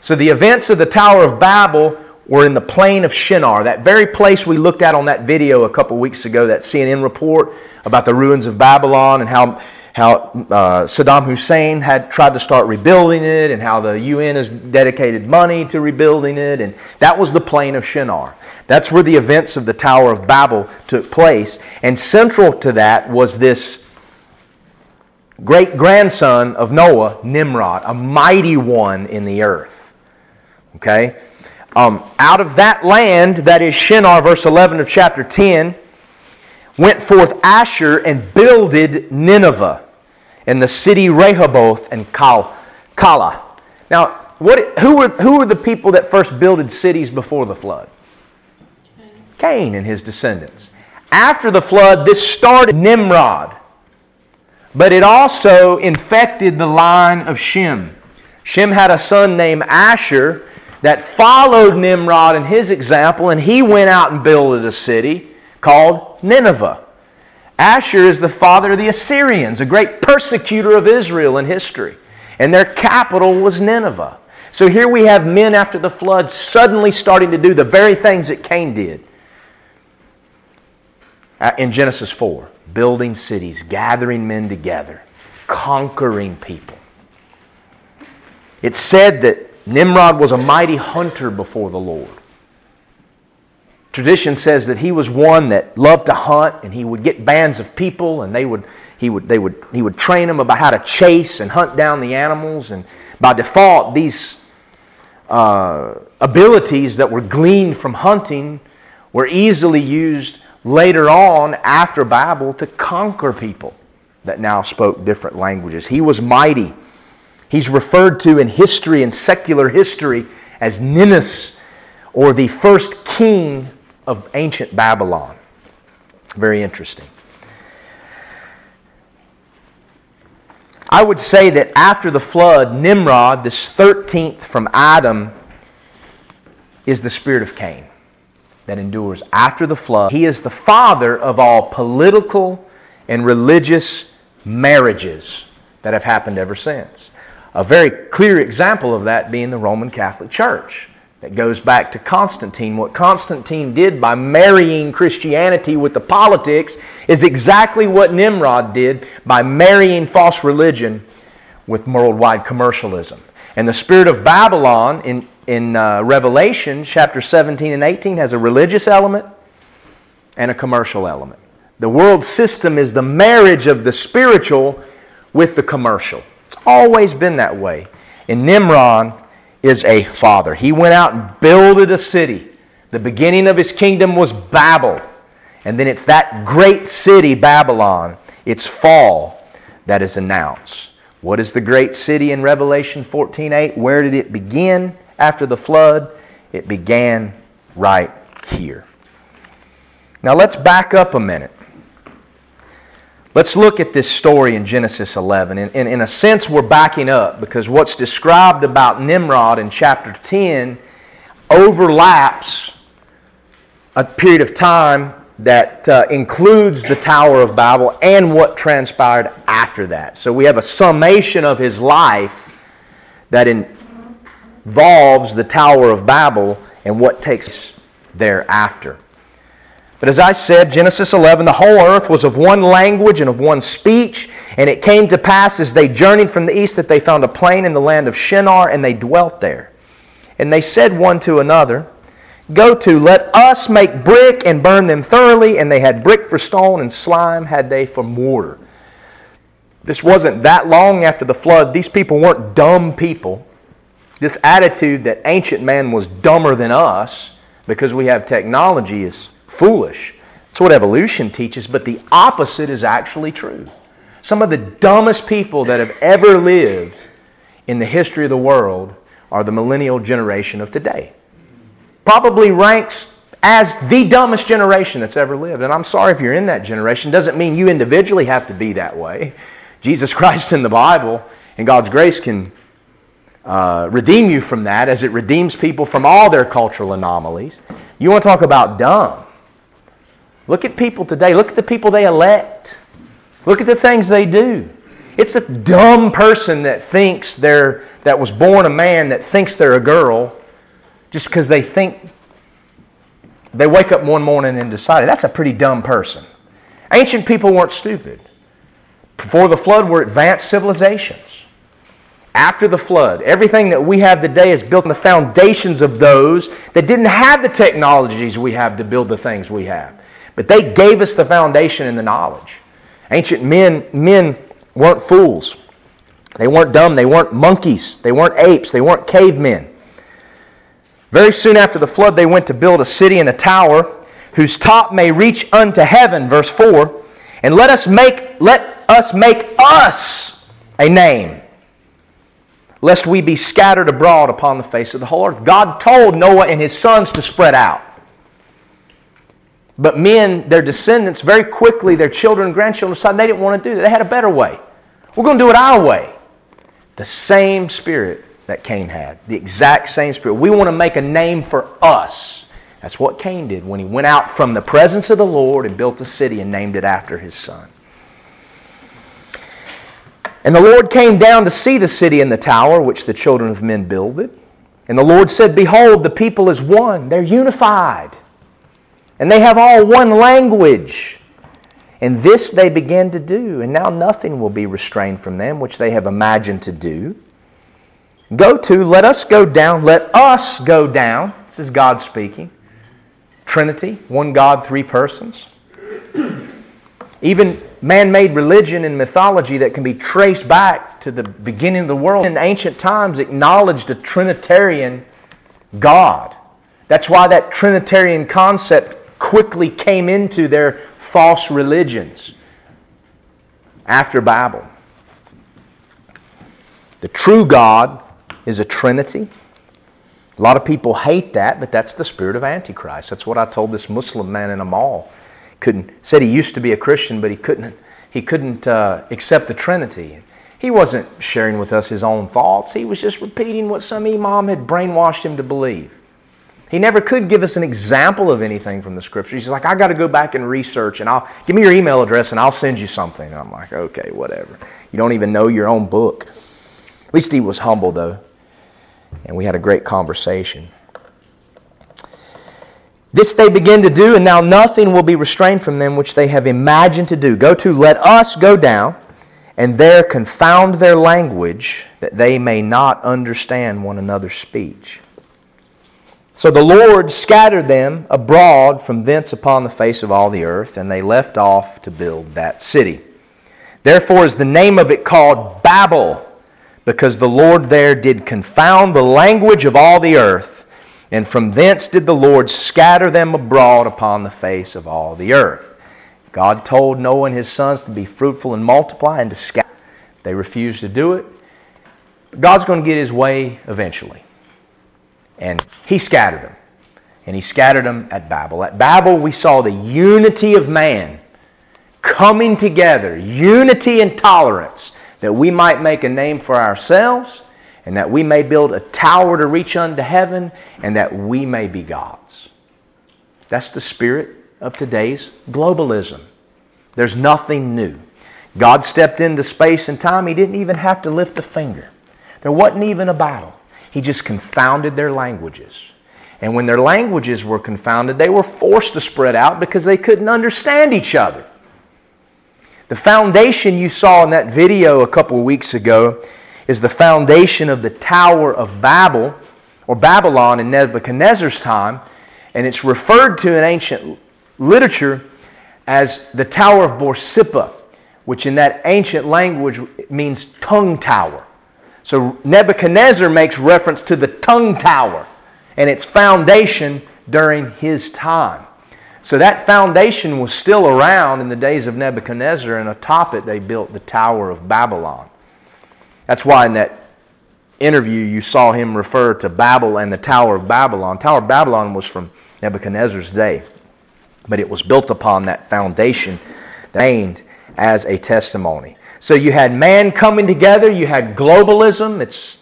So the events of the Tower of Babel were in the plain of Shinar, that very place we looked at on that video a couple weeks ago, that CNN report about the ruins of Babylon and how how uh, Saddam Hussein had tried to start rebuilding it, and how the UN has dedicated money to rebuilding it, and that was the plain of Shinar. That's where the events of the Tower of Babel took place, and central to that was this great grandson of Noah, Nimrod, a mighty one in the earth. Okay? Um, out of that land, that is Shinar, verse 11 of chapter 10, went forth Asshur and builded Nineveh and the city Rehoboth and Kal, Kala. Now, what, who, were, who were the people that first builded cities before the flood? Cain and his descendants. After the flood, this started Nimrod, but it also infected the line of Shem. Shem had a son named Asshur that followed Nimrod in his example, and he went out and built a city called Nineveh. Asshur is the father of the Assyrians, a great persecutor of Israel in history. And their capital was Nineveh. So here we have men after the flood suddenly starting to do the very things that Cain did uh, in Genesis 4 building cities, gathering men together, conquering people. It's said that Nimrod was a mighty hunter before the Lord. Tradition says that he was one that loved to hunt and he would get bands of people and they would, he, would, they would, he would train them about how to chase and hunt down the animals. And by default, these uh, abilities that were gleaned from hunting were easily used later on after Babel to conquer people that now spoke different languages. He was mighty. He's referred to in history and secular history as Ninus or the first king of ancient Babylon. Very interesting. I would say that after the flood, Nimrod, this 13th from Adam, is the spirit of Cain that endures after the flood. He is the father of all political and religious marriages that have happened ever since. A very clear example of that being the Roman Catholic Church that goes back to Constantine. What Constantine did by marrying Christianity with the politics is exactly what Nimrod did by marrying false religion with worldwide commercialism. And the spirit of Babylon in, in uh, Revelation chapter 17 and 18 has a religious element and a commercial element. The world system is the marriage of the spiritual with the commercial. Always been that way. And Nimrod, is a father. He went out and builded a city. The beginning of his kingdom was Babel. And then it's that great city, Babylon, its fall, that is announced. What is the great city in Revelation 14:8? Where did it begin after the flood? It began right here. Now let's back up a minute. Let's look at this story in Genesis 11. In, in, in, a sense, we're backing up because what's described about Nimrod in chapter 10 overlaps a period of time that uh, includes the Tower of Babel and what transpired after that. So we have a summation of his life that involves the Tower of Babel and what takes thereafter. But as I said, Genesis 11, the whole earth was of one language and of one speech. And it came to pass as they journeyed from the east that they found a plain in the land of Shinar, and they dwelt there. And they said one to another, Go to, let us make brick and burn them thoroughly. And they had brick for stone, and slime had they for mortar. This wasn't that long after the flood. These people weren't dumb people. This attitude that ancient man was dumber than us because we have technology is foolish. That's what evolution teaches, but the opposite is actually true. Some of the dumbest people that have ever lived in the history of the world are the millennial generation of today. Probably ranks as the dumbest generation that's ever lived. And I'm sorry if you're in that generation. Doesn't mean you individually have to be that way. Jesus Christ in the Bible and God's grace can uh, redeem you from that as it redeems people from all their cultural anomalies. You want to talk about dumb? Look at people today. Look at the people they elect. Look at the things they do. It's a dumb person that thinks they're that was born a man that thinks they're a girl just because they think they wake up one morning and decide that's a pretty dumb person. Ancient people weren't stupid. Before the flood were advanced civilizations. After the flood, everything that we have today is built on the foundations of those that didn't have the technologies we have to build the things we have. But they gave us the foundation and the knowledge. Ancient men, men weren't fools. They weren't dumb. They weren't monkeys. They weren't apes. They weren't cavemen. Very soon after the flood, they went to build a city and a tower whose top may reach unto heaven, verse 4. And let us make, let us make us a name, lest we be scattered abroad upon the face of the whole earth. God told Noah and his sons to spread out. But men, their descendants, very quickly, their children grandchildren decided they didn't want to do that. They had a better way. We're going to do it our way. The same spirit that Cain had, the exact same spirit. We want to make a name for us. That's what Cain did when he went out from the presence of the Lord and built a city and named it after his son. And the Lord came down to see the city and the tower which the children of men builded. And the Lord said, Behold, the people is one. They're unified. And they have all one language. And this they began to do, and now nothing will be restrained from them, which they have imagined to do. Go to, let us go down, let us go down. This is God speaking. Trinity, one God, three persons. Even man made religion and mythology that can be traced back to the beginning of the world in ancient times acknowledged a Trinitarian God. That's why that Trinitarian concept quickly came into their false religions after Babel. The true God is a trinity. A lot of people hate that, but that's the spirit of Antichrist. That's what I told this Muslim man in a mall. Couldn't said he used to be a Christian, but he couldn't he couldn't uh, accept the Trinity. He wasn't sharing with us his own thoughts. He was just repeating what some imam had brainwashed him to believe. He never could give us an example of anything from the scriptures. He's like, I got to go back and research, and I'll give me your email address, and I'll send you something. And I'm like, okay, whatever. You don't even know your own book. At least he was humble, though, and we had a great conversation. This they begin to do, and now nothing will be restrained from them which they have imagined to do. Go to, let us go down, and there confound their language, that they may not understand one another's speech. So the Lord scattered them abroad from thence upon the face of all the earth, and they left off to build that city. Therefore is the name of it called Babel, because the Lord there did confound the language of all the earth, and from thence did the Lord scatter them abroad upon the face of all the earth. God told Noah and his sons to be fruitful and multiply and to scatter. They refused to do it. God's going to get his way eventually. And he scattered them. And he scattered them at Babel. At Babel, we saw the unity of man coming together, unity and tolerance, that we might make a name for ourselves, and that we may build a tower to reach unto heaven, and that we may be gods. That's the spirit of today's globalism. There's nothing new. God stepped into space and time, He didn't even have to lift a finger. There wasn't even a battle. He just confounded their languages. And when their languages were confounded, they were forced to spread out because they couldn't understand each other. The foundation you saw in that video a couple weeks ago is the foundation of the Tower of Babel, or Babylon in Nebuchadnezzar's time, and it's referred to in ancient literature as the Tower of Borsippa, which in that ancient language means tongue tower. So Nebuchadnezzar makes reference to the tongue tower and its foundation during his time. So that foundation was still around in the days of Nebuchadnezzar, and atop it they built the Tower of Babylon. That's why in that interview you saw him refer to Babel and the Tower of Babylon. Tower of Babylon was from Nebuchadnezzar's day, but it was built upon that foundation that remained as a testimony. So you had man coming together, you had globalism, it's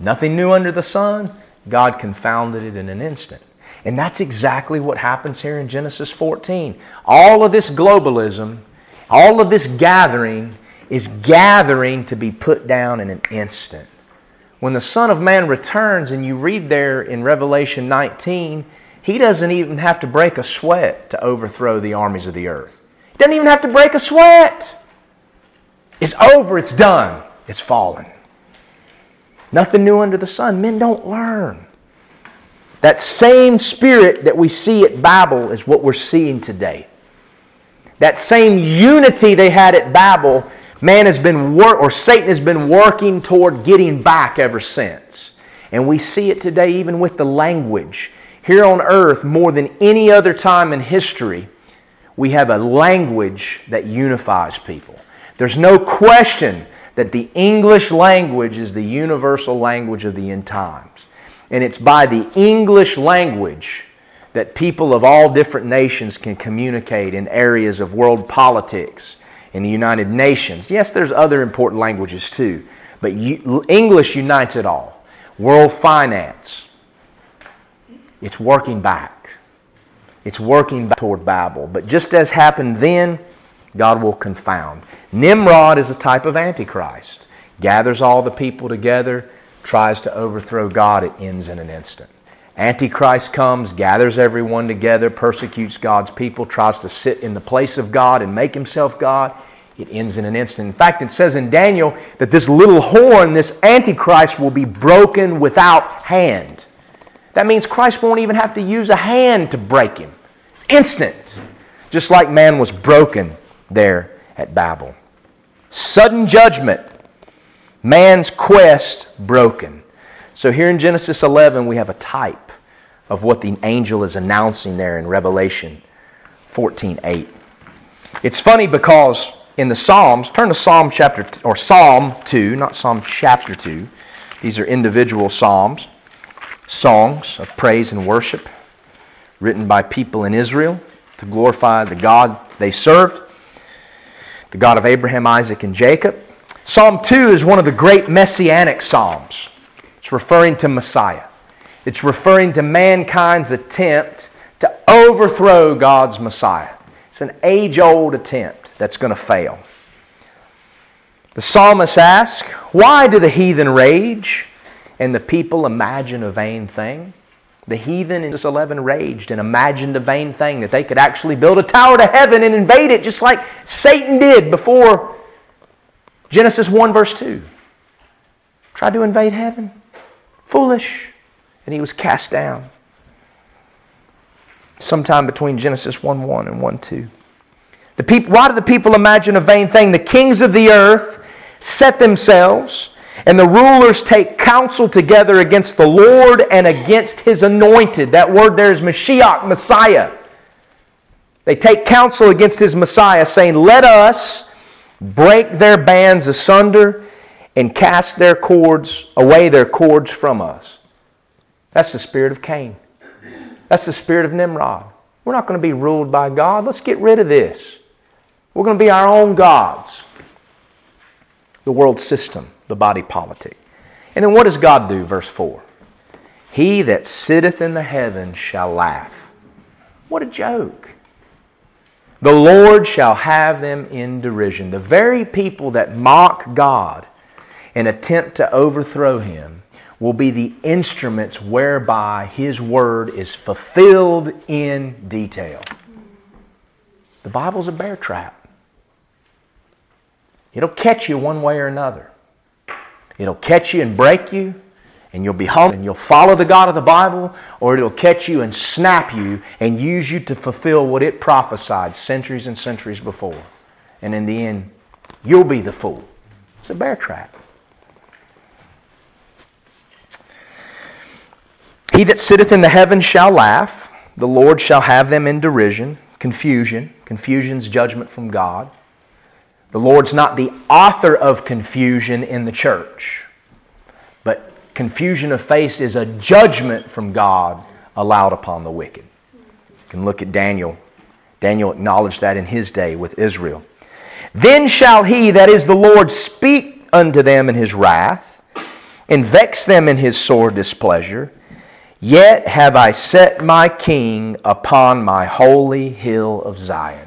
nothing new under the sun. God confounded it in an instant. And that's exactly what happens here in Genesis 14. All of this globalism, all of this gathering is gathering to be put down in an instant. When the Son of Man returns, and you read there in Revelation 19, he doesn't even have to break a sweat to overthrow the armies of the earth. He doesn't even have to break a sweat. It's over, it's done, it's fallen. Nothing new under the sun. Men don't learn. That same spirit that we see at Babel is what we're seeing today. That same unity they had at Babel, man has been wor- or Satan has been working toward getting back ever since. And we see it today even with the language. Here on earth, more than any other time in history, we have a language that unifies people. There's no question that the English language is the universal language of the end times. And it's by the English language that people of all different nations can communicate in areas of world politics, in the United Nations. Yes, there's other important languages too, but English unites it all. World finance. It's working back. It's working back toward Babel. But just as happened then, God will confound. Nimrod is a type of Antichrist. Gathers all the people together, tries to overthrow God, it ends in an instant. Antichrist comes, gathers everyone together, persecutes God's people, tries to sit in the place of God and make himself God. It ends in an instant. In fact, it says in Daniel that this little horn, this Antichrist, will be broken without hand. That means Christ won't even have to use a hand to break him. It's instant. Just like man was broken there at Babel. Sudden judgment Man's quest broken. So here in Genesis 11, we have a type of what the angel is announcing there in Revelation 14 8. It's funny because in the Psalms, turn to Psalm chapter or Psalm 2, not Psalm chapter 2. These are individual psalms, songs of praise and worship written by people in Israel to glorify the God they served, the God of Abraham, Isaac, and Jacob. Psalm 2 is one of the great messianic psalms. It's referring to Messiah. It's referring to mankind's attempt to overthrow God's Messiah. It's an age old attempt that's going to fail. The psalmist asks, Why do the heathen rage and the people imagine a vain thing? The heathen in this 11 raged and imagined a vain thing that they could actually build a tower to heaven and invade it just like Satan did before Genesis 1, verse 2. Tried to invade heaven. Foolish. And he was cast down. Sometime between Genesis 1 1 and 1 2. The people, why do the people imagine a vain thing? The kings of the earth set themselves, and the rulers take counsel together against the Lord and against his anointed. That word there is Mashiach, Messiah. They take counsel against his Messiah, saying, Let us break their bands asunder, and cast their cords away their cords from us. That's the spirit of Cain. That's the spirit of Nimrod. We're not going to be ruled by God. Let's get rid of this. We're going to be our own gods. The world system, the body politic. And then what does God do? Verse 4 He that sitteth in the heavens shall laugh. What a joke. The Lord shall have them in derision. The very people that mock God and attempt to overthrow him will be the instruments whereby his word is fulfilled in detail. The Bible's a bear trap. It'll catch you one way or another. It'll catch you and break you, and you'll be humble, and you'll follow the God of the Bible, or it'll catch you and snap you and use you to fulfill what it prophesied centuries and centuries before. And in the end, you'll be the fool. It's a bear trap. He that sitteth in the heavens shall laugh. The Lord shall have them in derision, confusion. Confusion's judgment from God. The Lord's not the author of confusion in the church, but confusion of face is a judgment from God allowed upon the wicked. You can look at Daniel. Daniel acknowledged that in his day with Israel. Then shall he, that is the Lord, speak unto them in his wrath, and vex them in his sore displeasure. Yet have I set my king upon my holy hill of Zion.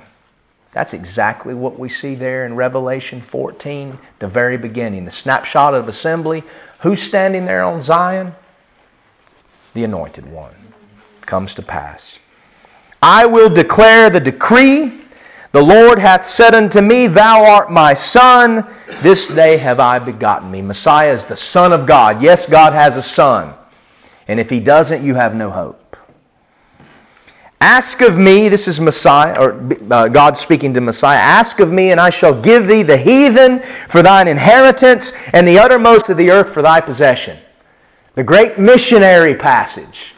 That's exactly what we see there in Revelation 14, the very beginning. The snapshot of assembly. Who's standing there on Zion? The anointed one. Comes to pass. I will declare the decree. The Lord hath said unto me, Thou art my son. This day have I begotten me. Messiah is the Son of God. Yes, God has a son. And if he doesn't, you have no hope. Ask of me, this is Messiah, or uh, God speaking to Messiah, ask of me, and I shall give thee the heathen for thine inheritance, and the uttermost of the earth for thy possession. The great missionary passage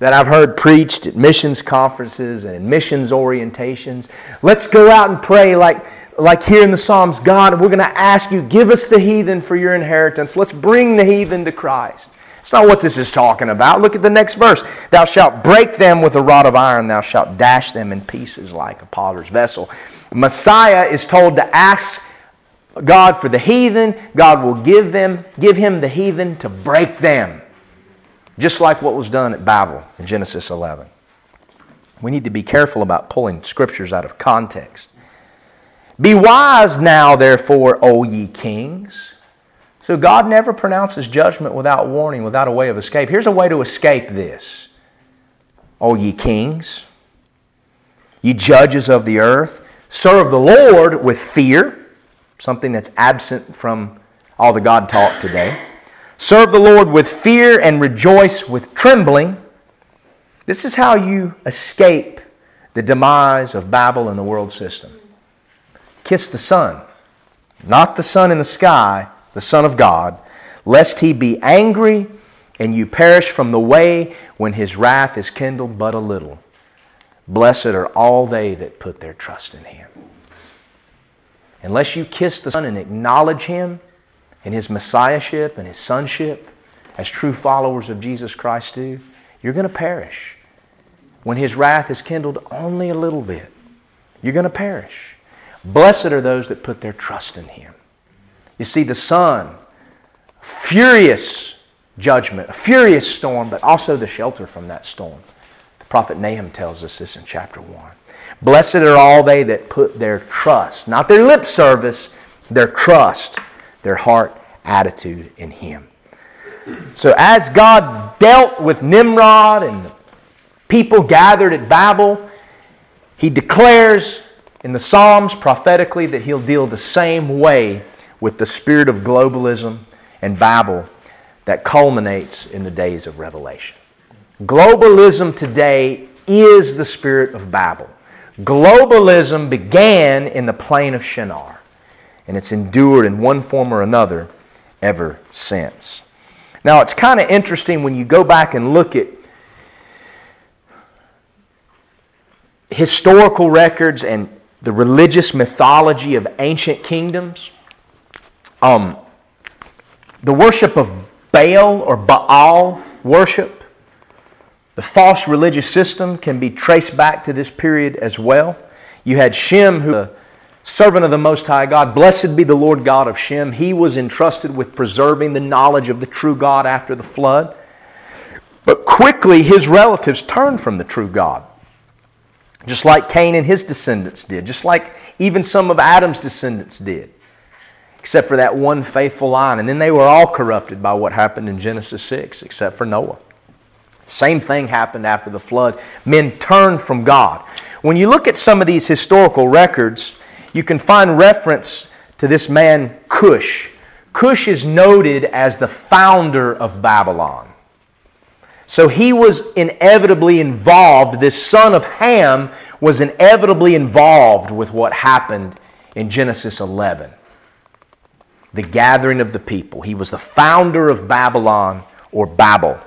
that I've heard preached at missions conferences and missions orientations. Let's go out and pray like, like here in the Psalms God, we're going to ask you, give us the heathen for your inheritance. Let's bring the heathen to Christ. It's not what this is talking about. Look at the next verse. Thou shalt break them with a rod of iron, thou shalt dash them in pieces like a potter's vessel. Messiah is told to ask God for the heathen. God will give them, give him the heathen to break them. Just like what was done at Babel in Genesis 11. We need to be careful about pulling scriptures out of context. Be wise now, therefore, O ye kings. So God never pronounces judgment without warning, without a way of escape. Here's a way to escape this. O ye kings, ye judges of the earth, serve the Lord with fear, something that's absent from all the God talk today. Serve the Lord with fear and rejoice with trembling. This is how you escape the demise of Babel and the world system. Kiss the Son, not the sun in the sky, the Son of God, lest he be angry and you perish from the way when his wrath is kindled but a little. Blessed are all they that put their trust in him. Unless you kiss the Son and acknowledge him in his messiahship and his sonship, as true followers of Jesus Christ do, you're going to perish. When his wrath is kindled only a little bit, you're going to perish. Blessed are those that put their trust in him. You see, the Son, furious judgment, a furious storm, but also the shelter from that storm. The prophet Nahum tells us this in chapter 1. Blessed are all they that put their trust, not their lip service, their trust, their heart attitude in Him. So, as God dealt with Nimrod and the people gathered at Babel, He declares in the Psalms prophetically that He'll deal the same way with the spirit of globalism and Babel that culminates in the days of Revelation. Globalism today is the spirit of Babel. Globalism began in the plain of Shinar, and it's endured in one form or another ever since. Now, it's kind of interesting when you go back and look at historical records and the religious mythology of ancient kingdoms. Um, the worship of Baal or Baal worship, the false religious system can be traced back to this period as well. You had Shem, who the servant of the Most High God. Blessed be the Lord God of Shem. He was entrusted with preserving the knowledge of the true God after the flood. But quickly, his relatives turned from the true God, just like Cain and his descendants did, just like even some of Adam's descendants did except for that one faithful line. And then they were all corrupted by what happened in Genesis 6, except for Noah. Same thing happened after the flood. Men turned from God. When you look at some of these historical records, you can find reference to this man, Cush. Cush is noted as the founder of Babylon. So he was inevitably involved, this son of Ham was inevitably involved with what happened in Genesis 11 the gathering of the people. He was the founder of Babylon or Babel.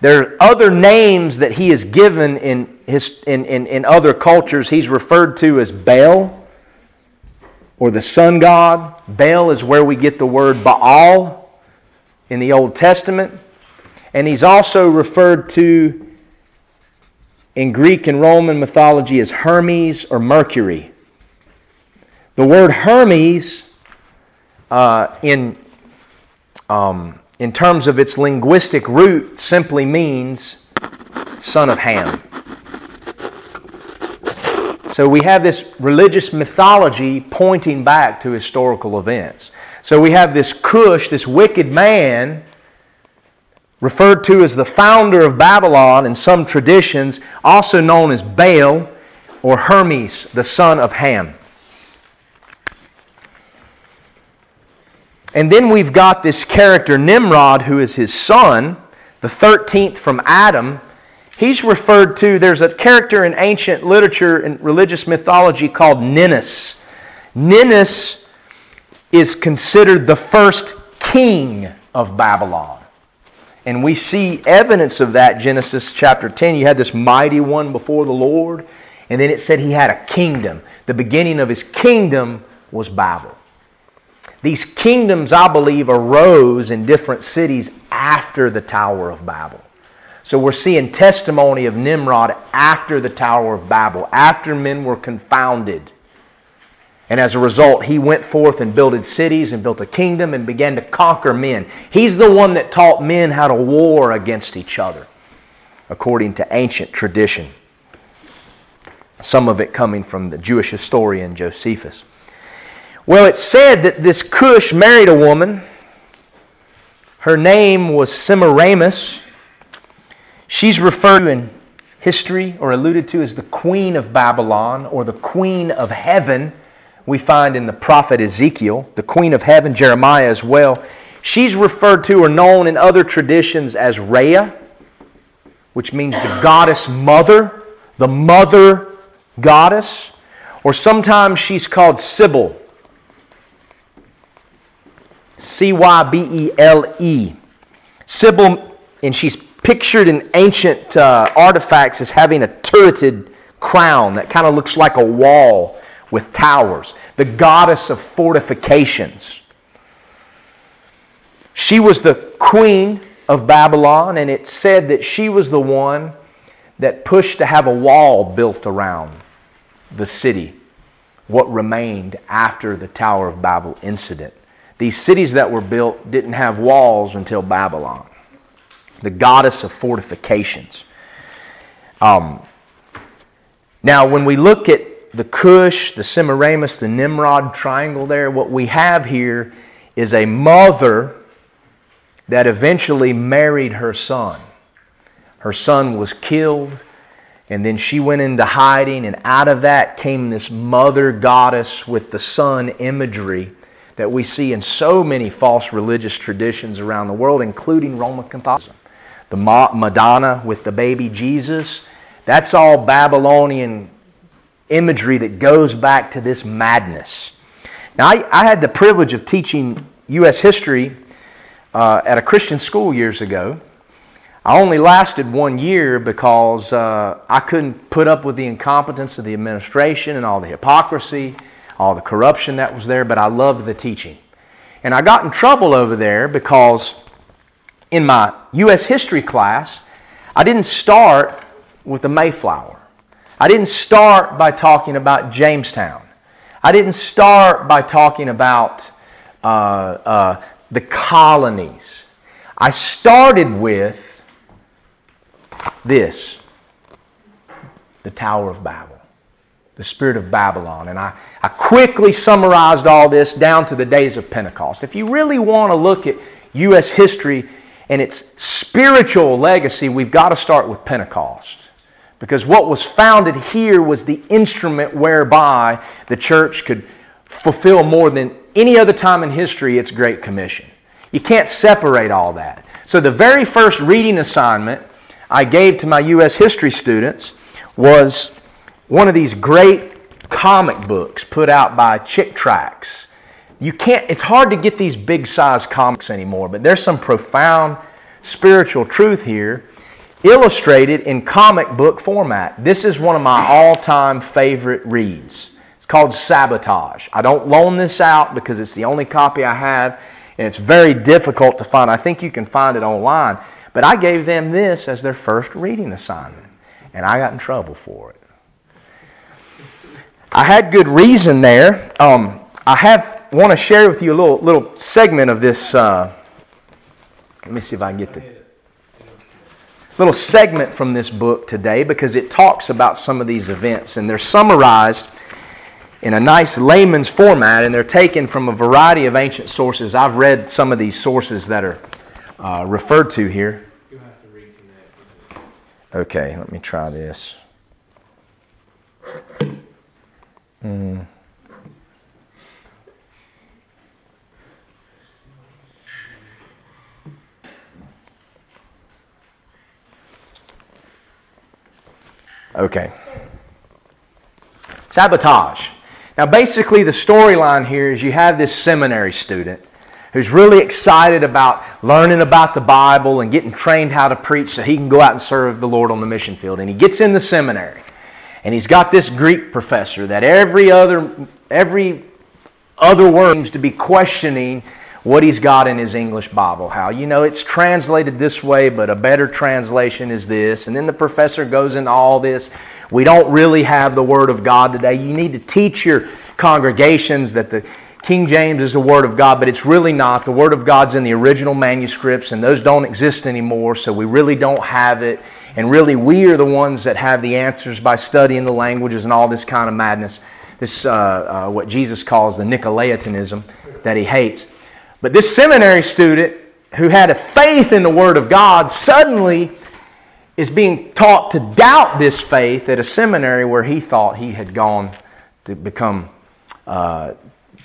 There are other names that he is given in, his, in, in, in other cultures. He's referred to as Baal or the sun god. Baal is where we get the word Baal in the Old Testament. And he's also referred to in Greek and Roman mythology as Hermes or Mercury. The word Hermes uh, in, um, in terms of its linguistic root simply means son of Ham. So we have this religious mythology pointing back to historical events. So we have this Cush, this wicked man, referred to as the founder of Babylon in some traditions, also known as Baal or Hermes, the son of Ham. And then we've got this character, Nimrod, who is his son, the 13th from Adam. He's referred to, there's a character in ancient literature and religious mythology called Ninus. Ninus is considered the first king of Babylon. And we see evidence of that Genesis chapter 10. You had this mighty one before the Lord, and then it said he had a kingdom. The beginning of his kingdom was Babel. These kingdoms, I believe, arose in different cities after the Tower of Babel. So we're seeing testimony of Nimrod after the Tower of Babel, after men were confounded. And as a result, he went forth and builded cities and built a kingdom and began to conquer men. He's the one that taught men how to war against each other, according to ancient tradition. Some of it coming from the Jewish historian Josephus. Well, it's said that this Cush married a woman. Her name was Semiramis. She's referred to in history or alluded to as the Queen of Babylon or the Queen of Heaven. We find in the prophet Ezekiel, the Queen of Heaven, Jeremiah as well. She's referred to or known in other traditions as Rhea, which means the goddess mother, the mother goddess. Or sometimes she's called Cybele C Y B E L E. Sybil, and she's pictured in ancient uh, artifacts as having a turreted crown that kind of looks like a wall with towers, the goddess of fortifications. She was the queen of Babylon, and it said that she was the one that pushed to have a wall built around the city, what remained after the Tower of Babel incident. These cities that were built didn't have walls until Babylon, the goddess of fortifications. Um, now, when we look at the Cush, the Semiramis, the Nimrod triangle there, what we have here is a mother that eventually married her son. Her son was killed, and then she went into hiding, and out of that came this mother goddess with the son imagery that we see in so many false religious traditions around the world, including Roman Catholicism. The Madonna with the baby Jesus, that's all Babylonian imagery that goes back to this madness. Now, I, I had the privilege of teaching U.S. history uh, at a Christian school years ago. I only lasted one year because uh, I couldn't put up with the incompetence of the administration and all the hypocrisy all the corruption that was there, but I loved the teaching. And I got in trouble over there because in my U.S. history class, I didn't start with the Mayflower. I didn't start by talking about Jamestown. I didn't start by talking about uh, uh, the colonies. I started with this the Tower of Babel the spirit of Babylon. And I, I quickly summarized all this down to the days of Pentecost. If you really want to look at U.S. history and its spiritual legacy, we've got to start with Pentecost. Because what was founded here was the instrument whereby the church could fulfill more than any other time in history its Great Commission. You can't separate all that. So, the very first reading assignment I gave to my U.S. history students was one of these great comic books put out by Chick Tracts. You can't, it's hard to get these big size comics anymore, but there's some profound spiritual truth here. illustrated in comic book format. This is one of my all time favorite reads. It's called Sabotage. I don't loan this out because it's the only copy I have, and it's very difficult to find. I think you can find it online. But I gave them this as their first reading assignment, and I got in trouble for it. I had good reason there. Um, I have want to share with you a little little segment of this. Uh, let me see if I can get the little segment from this book today because it talks about some of these events and they're summarized in a nice layman's format and they're taken from a variety of ancient sources. I've read some of these sources that are uh, referred to here. Okay, let me try this. Mm. Okay. Sabotage. Now, basically, the storyline here is you have this seminary student who's really excited about learning about the Bible and getting trained how to preach so he can go out and serve the Lord on the mission field. And he gets in the seminary. And he's got this Greek professor that every other, every other word seems to be questioning what he's got in his English Bible. How, you know, it's translated this way, but a better translation is this. And then the professor goes into all this. We don't really have the Word of God today. You need to teach your congregations that the King James is the Word of God, but it's really not. The Word of God's in the original manuscripts, and those don't exist anymore, so we really don't have it. And really, we are the ones that have the answers by studying the languages and all this kind of madness. This, uh, uh, what Jesus calls the Nicolaitanism that he hates. But this seminary student who had a faith in the Word of God suddenly is being taught to doubt this faith at a seminary where he thought he had gone to become uh,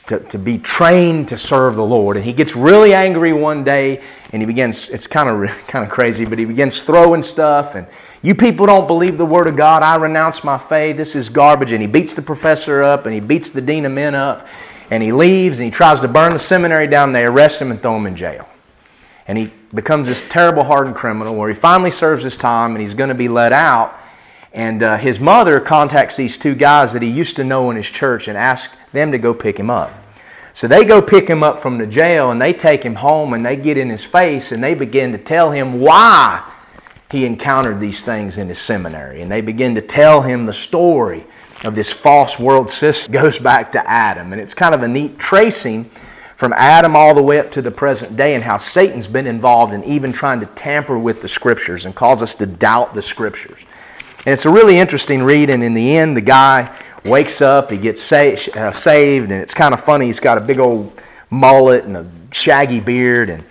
to, to be trained to serve the Lord. And he gets really angry one day and he begins, it's kind of, kind of crazy, but he begins throwing stuff and you people don't believe the Word of God. I renounce my faith. This is garbage. And he beats the professor up and he beats the dean of men up and he leaves and he tries to burn the seminary down. They arrest him and throw him in jail. And he becomes this terrible hardened criminal where he finally serves his time and he's going to be let out. And uh, his mother contacts these two guys that he used to know in his church and asks them to go pick him up. So they go pick him up from the jail and they take him home and they get in his face and they begin to tell him why he encountered these things in his seminary. And they begin to tell him the story of this false world system goes back to Adam. And it's kind of a neat tracing from Adam all the way up to the present day and how Satan's been involved in even trying to tamper with the scriptures and cause us to doubt the scriptures. And it's a really interesting read, and in the end, the guy wakes up, he gets uh, saved, and it's kind of funny. He's got a big old mullet and a shaggy beard, and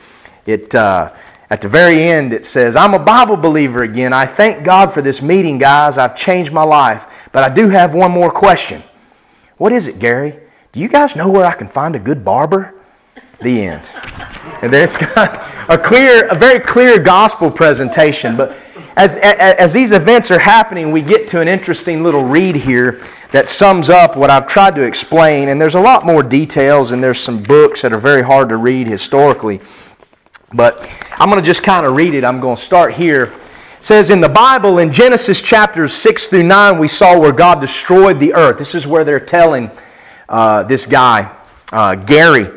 it. Uh, at the very end, it says, I'm a Bible believer again. I thank God for this meeting, guys. I've changed my life. But I do have one more question. What is it, Gary? Do you guys know where I can find a good barber? The end. And then it's got a clear, a very clear gospel presentation. But as, as, these events are happening, we get to an interesting little read here that sums up what I've tried to explain. And there's a lot more details, and there's some books that are very hard to read historically. But I'm going to just kind of read it. I'm going to start here. It says in the Bible, in Genesis chapters 6 through 9, we saw where God destroyed the earth. This is where they're telling uh, this guy, uh, Gary,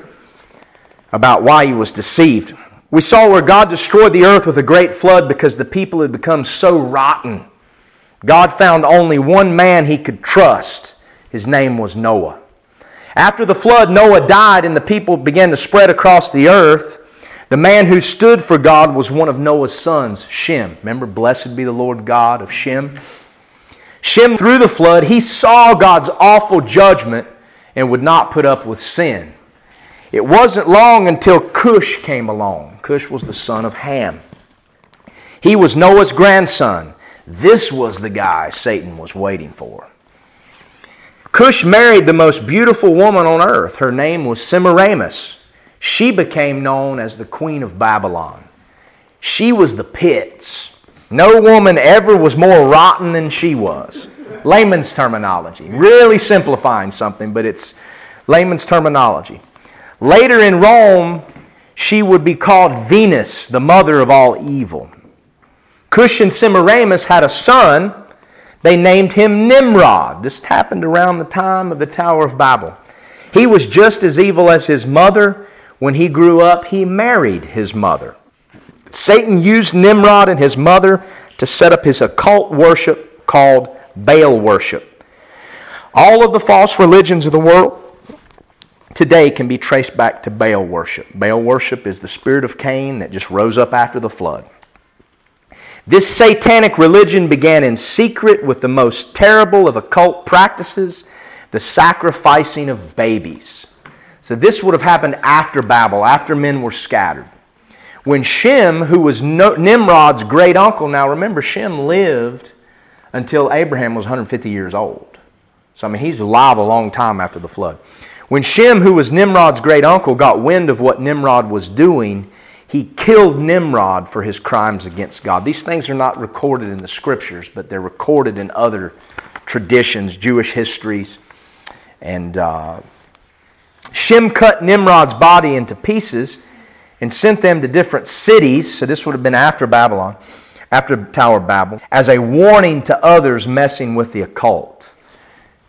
about why he was deceived. We saw where God destroyed the earth with a great flood because the people had become so rotten. God found only one man he could trust. His name was Noah. After the flood, Noah died and the people began to spread across the earth. The man who stood for God was one of Noah's sons, Shem. Remember, blessed be the Lord God of Shem. Shem, through the flood, he saw God's awful judgment and would not put up with sin. It wasn't long until Cush came along. Cush was the son of Ham. He was Noah's grandson. This was the guy Satan was waiting for. Cush married the most beautiful woman on earth. Her name was Semiramis. She became known as the Queen of Babylon. She was the pits. No woman ever was more rotten than she was. Layman's terminology. Really simplifying something, but it's layman's terminology. Later in Rome, she would be called Venus, the mother of all evil. Cush and Semiramis had a son. They named him Nimrod. This happened around the time of the Tower of Babel. He was just as evil as his mother. When he grew up, he married his mother. Satan used Nimrod and his mother to set up his occult worship called Baal worship. All of the false religions of the world today can be traced back to Baal worship. Baal worship is the spirit of Cain that just rose up after the flood. This satanic religion began in secret with the most terrible of occult practices the sacrificing of babies. So, this would have happened after Babel, after men were scattered. When Shem, who was Nimrod's great uncle, now remember, Shem lived until Abraham was 150 years old. So, I mean, he's alive a long time after the flood. When Shem, who was Nimrod's great uncle, got wind of what Nimrod was doing, he killed Nimrod for his crimes against God. These things are not recorded in the scriptures, but they're recorded in other traditions, Jewish histories. And uh, Shem cut Nimrod's body into pieces and sent them to different cities. So this would have been after Babylon, after Tower of Babel, as a warning to others messing with the occult.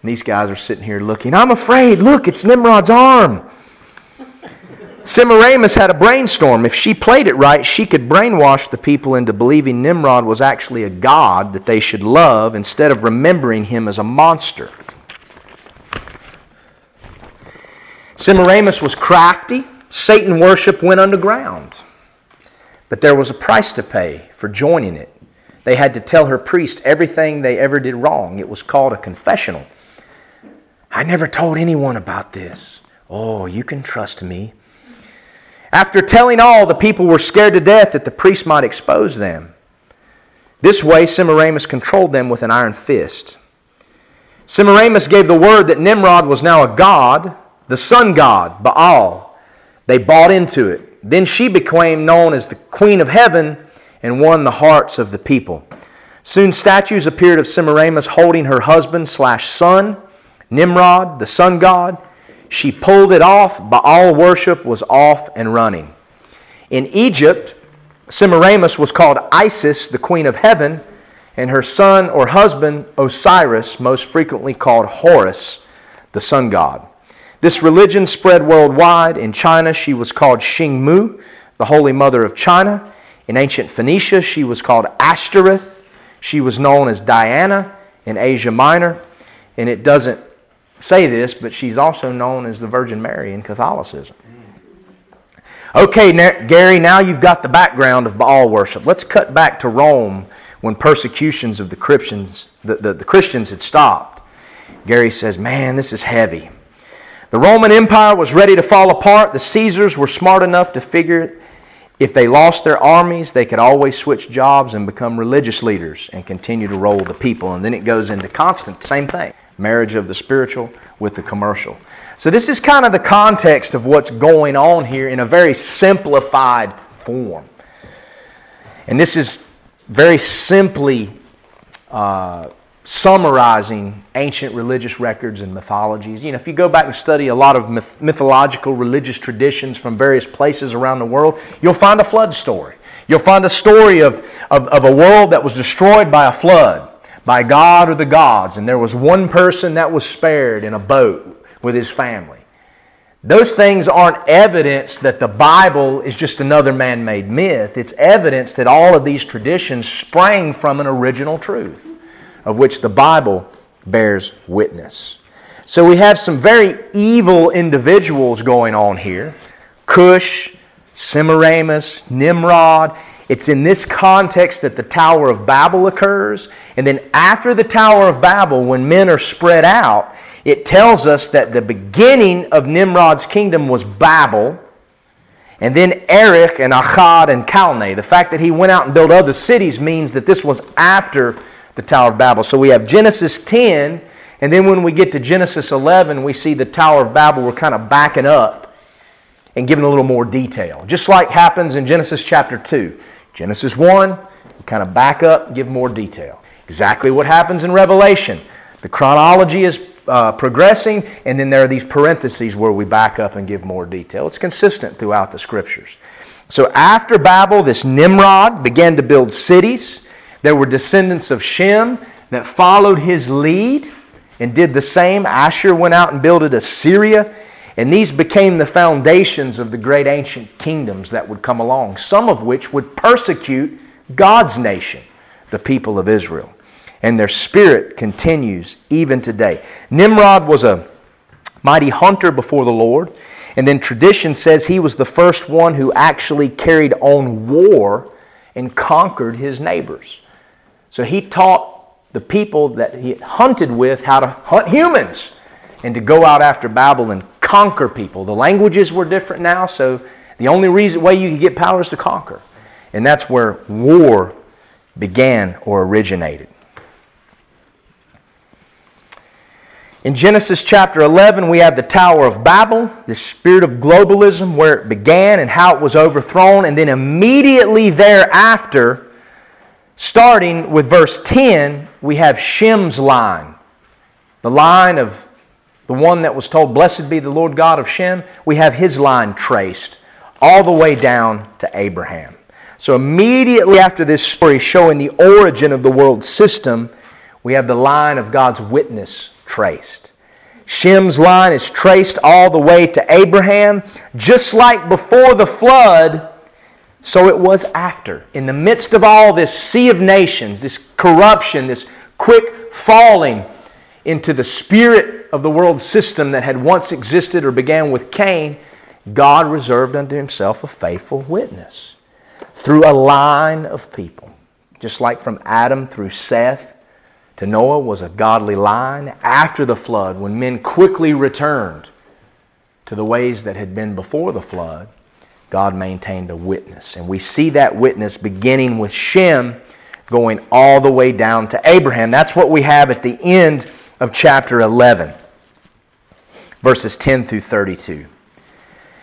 And these guys are sitting here looking. I'm afraid. Look, it's Nimrod's arm. Semiramis had a brainstorm. If she played it right, she could brainwash the people into believing Nimrod was actually a god that they should love instead of remembering him as a monster. Semiramis was crafty. Satan worship went underground. But there was a price to pay for joining it. They had to tell her priest everything they ever did wrong. It was called a confessional. I never told anyone about this. Oh, you can trust me. After telling all, the people were scared to death that the priest might expose them. This way, Semiramis controlled them with an iron fist. Semiramis gave the word that Nimrod was now a god, the sun god, Baal. They bought into it. Then she became known as the Queen of Heaven and won the hearts of the people. Soon statues appeared of Semiramis holding her husband slash son, Nimrod, the sun god, she pulled it off. Baal worship was off and running. In Egypt, Semiramis was called Isis, the queen of heaven, and her son or husband, Osiris, most frequently called Horus, the sun god. This religion spread worldwide. In China, she was called Xingmu, the holy mother of China. In ancient Phoenicia, she was called Ashtoreth. She was known as Diana in Asia Minor. And it doesn't say this, but she's also known as the Virgin Mary in Catholicism. Okay, Gary, now you've got the background of Baal worship. Let's cut back to Rome when persecutions of the Christians, the, the, the Christians had stopped. Gary says, Man, this is heavy. The Roman Empire was ready to fall apart. The Caesars were smart enough to figure if they lost their armies, they could always switch jobs and become religious leaders and continue to rule the people. And then it goes into Constantine, same thing marriage of the spiritual with the commercial. So, this is kind of the context of what's going on here in a very simplified form. And this is very simply uh, summarizing ancient religious records and mythologies. You know, if you go back and study a lot of myth- mythological religious traditions from various places around the world, you'll find a flood story. You'll find a story of, of, of a world that was destroyed by a flood by God or the gods, and there was one person that was spared in a boat with his family. Those things aren't evidence that the Bible is just another man made myth. It's evidence that all of these traditions sprang from an original truth, of which the Bible bears witness. So we have some very evil individuals going on here Cush, Semiramis, Nimrod. It's in this context that the Tower of Babel occurs. And then after the Tower of Babel, when men are spread out, it tells us that the beginning of Nimrod's kingdom was Babel. And then Erech and Akkad and Calneh. The fact that he went out and built other cities means that this was after the Tower of Babel. So we have Genesis 10, and then when we get to Genesis 11, we see the Tower of Babel. We're kind of backing up and giving a little more detail. Just like happens in Genesis chapter 2. Genesis 1, kind of back up, give more detail. Exactly what happens in Revelation. The chronology is uh, progressing, and then there are these parentheses where we back up and give more detail. It's consistent throughout the scriptures. So after Babel, this Nimrod began to build cities. There were descendants of Shem that followed his lead and did the same. Asshur went out and builded Assyria. And these became the foundations of the great ancient kingdoms that would come along, some of which would persecute God's nation, the people of Israel. And their spirit continues even today. Nimrod was a mighty hunter before the Lord. And then tradition says he was the first one who actually carried on war and conquered his neighbors. So he taught the people that he hunted with how to hunt humans and to go out after Babylon conquer people. The languages were different now, so the only reason way you could get power is to conquer. And that's where war began or originated. In Genesis chapter 11, we have the Tower of Babel, the spirit of globalism, where it began and how it was overthrown. And then immediately thereafter, starting with verse 10, we have Shem's line. The line of the one that was told, Blessed be the Lord God of Shem. We have his line traced all the way down to Abraham. So immediately after this story showing the origin of the world system, we have the line of God's witness traced. Shem's line is traced all the way to Abraham, just like before the flood, so it was after. In the midst of all this sea of nations, this corruption, this quick falling into the spirit of the world system that had once existed or began with Cain, God reserved unto himself a faithful witness through a line of people. Just like from Adam through Seth to Noah was a godly line after the flood when men quickly returned to the ways that had been before the flood. God maintained a witness. And we see that witness beginning with Shem going all the way down to Abraham. That's what we have at the end of chapter 11, verses 10 through 32.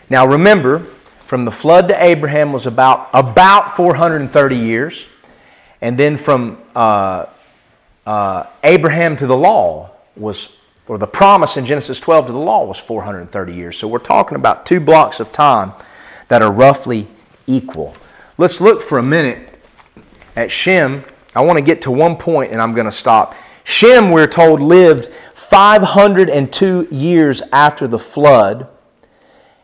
Now remember, from the flood to Abraham was about, about 430 years. And then from uh, uh, Abraham to the law was, or the promise in Genesis 12 to the law was 430 years. So we're talking about two blocks of time that are roughly equal. Let's look for a minute at Shem. I want to get to one point and I'm going to stop. Shem, we're told, lived 502 years after the flood.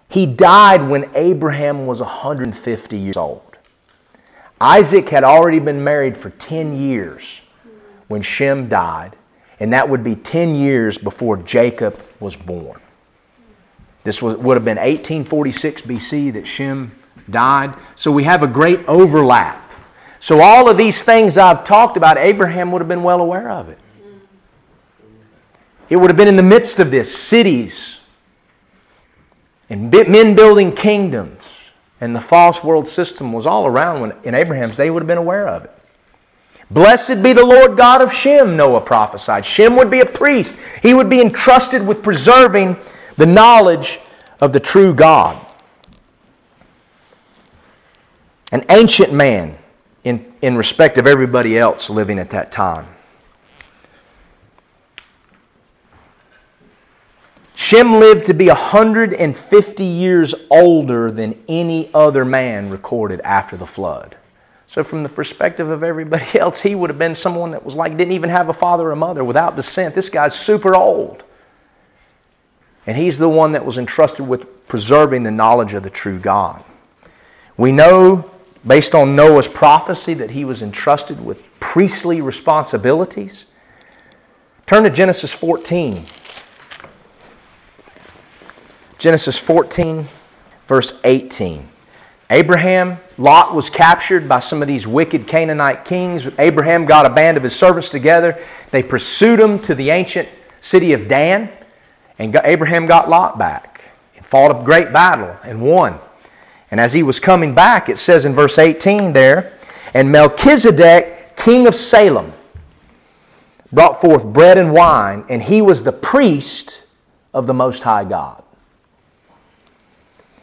He died when Abraham was 150 years old. Isaac had already been married for 10 years when Shem died, and that would be 10 years before Jacob was born. This was, would have been 1846 BC that Shem died. So we have a great overlap. So, all of these things I've talked about, Abraham would have been well aware of it. It would have been in the midst of this cities and men building kingdoms. And the false world system was all around when in Abraham's day would have been aware of it. Blessed be the Lord God of Shem, Noah prophesied. Shem would be a priest. He would be entrusted with preserving the knowledge of the true God. An ancient man in, in respect of everybody else living at that time. Shem lived to be 150 years older than any other man recorded after the flood. So, from the perspective of everybody else, he would have been someone that was like, didn't even have a father or mother without descent. This guy's super old. And he's the one that was entrusted with preserving the knowledge of the true God. We know, based on Noah's prophecy, that he was entrusted with priestly responsibilities. Turn to Genesis 14. Genesis 14, verse 18. Abraham, Lot was captured by some of these wicked Canaanite kings. Abraham got a band of his servants together. They pursued him to the ancient city of Dan, and Abraham got Lot back and fought a great battle and won. And as he was coming back, it says in verse 18 there, and Melchizedek, king of Salem, brought forth bread and wine, and he was the priest of the Most High God.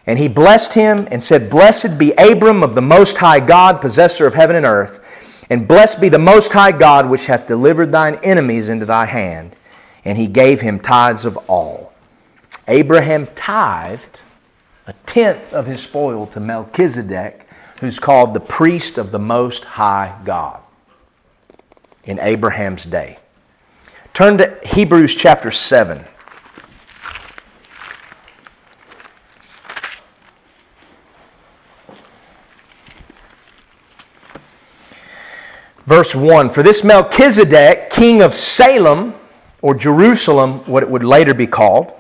And he blessed him and said, Blessed be Abram of the Most High God, possessor of heaven and earth, and blessed be the Most High God, which hath delivered thine enemies into thy hand. And he gave him tithes of all. Abraham tithed a tenth of his spoil to Melchizedek, who's called the priest of the Most High God. in Abraham's day. Turn to Hebrews chapter 7. Verse 1 For this Melchizedek, king of Salem, or Jerusalem, what it would later be called,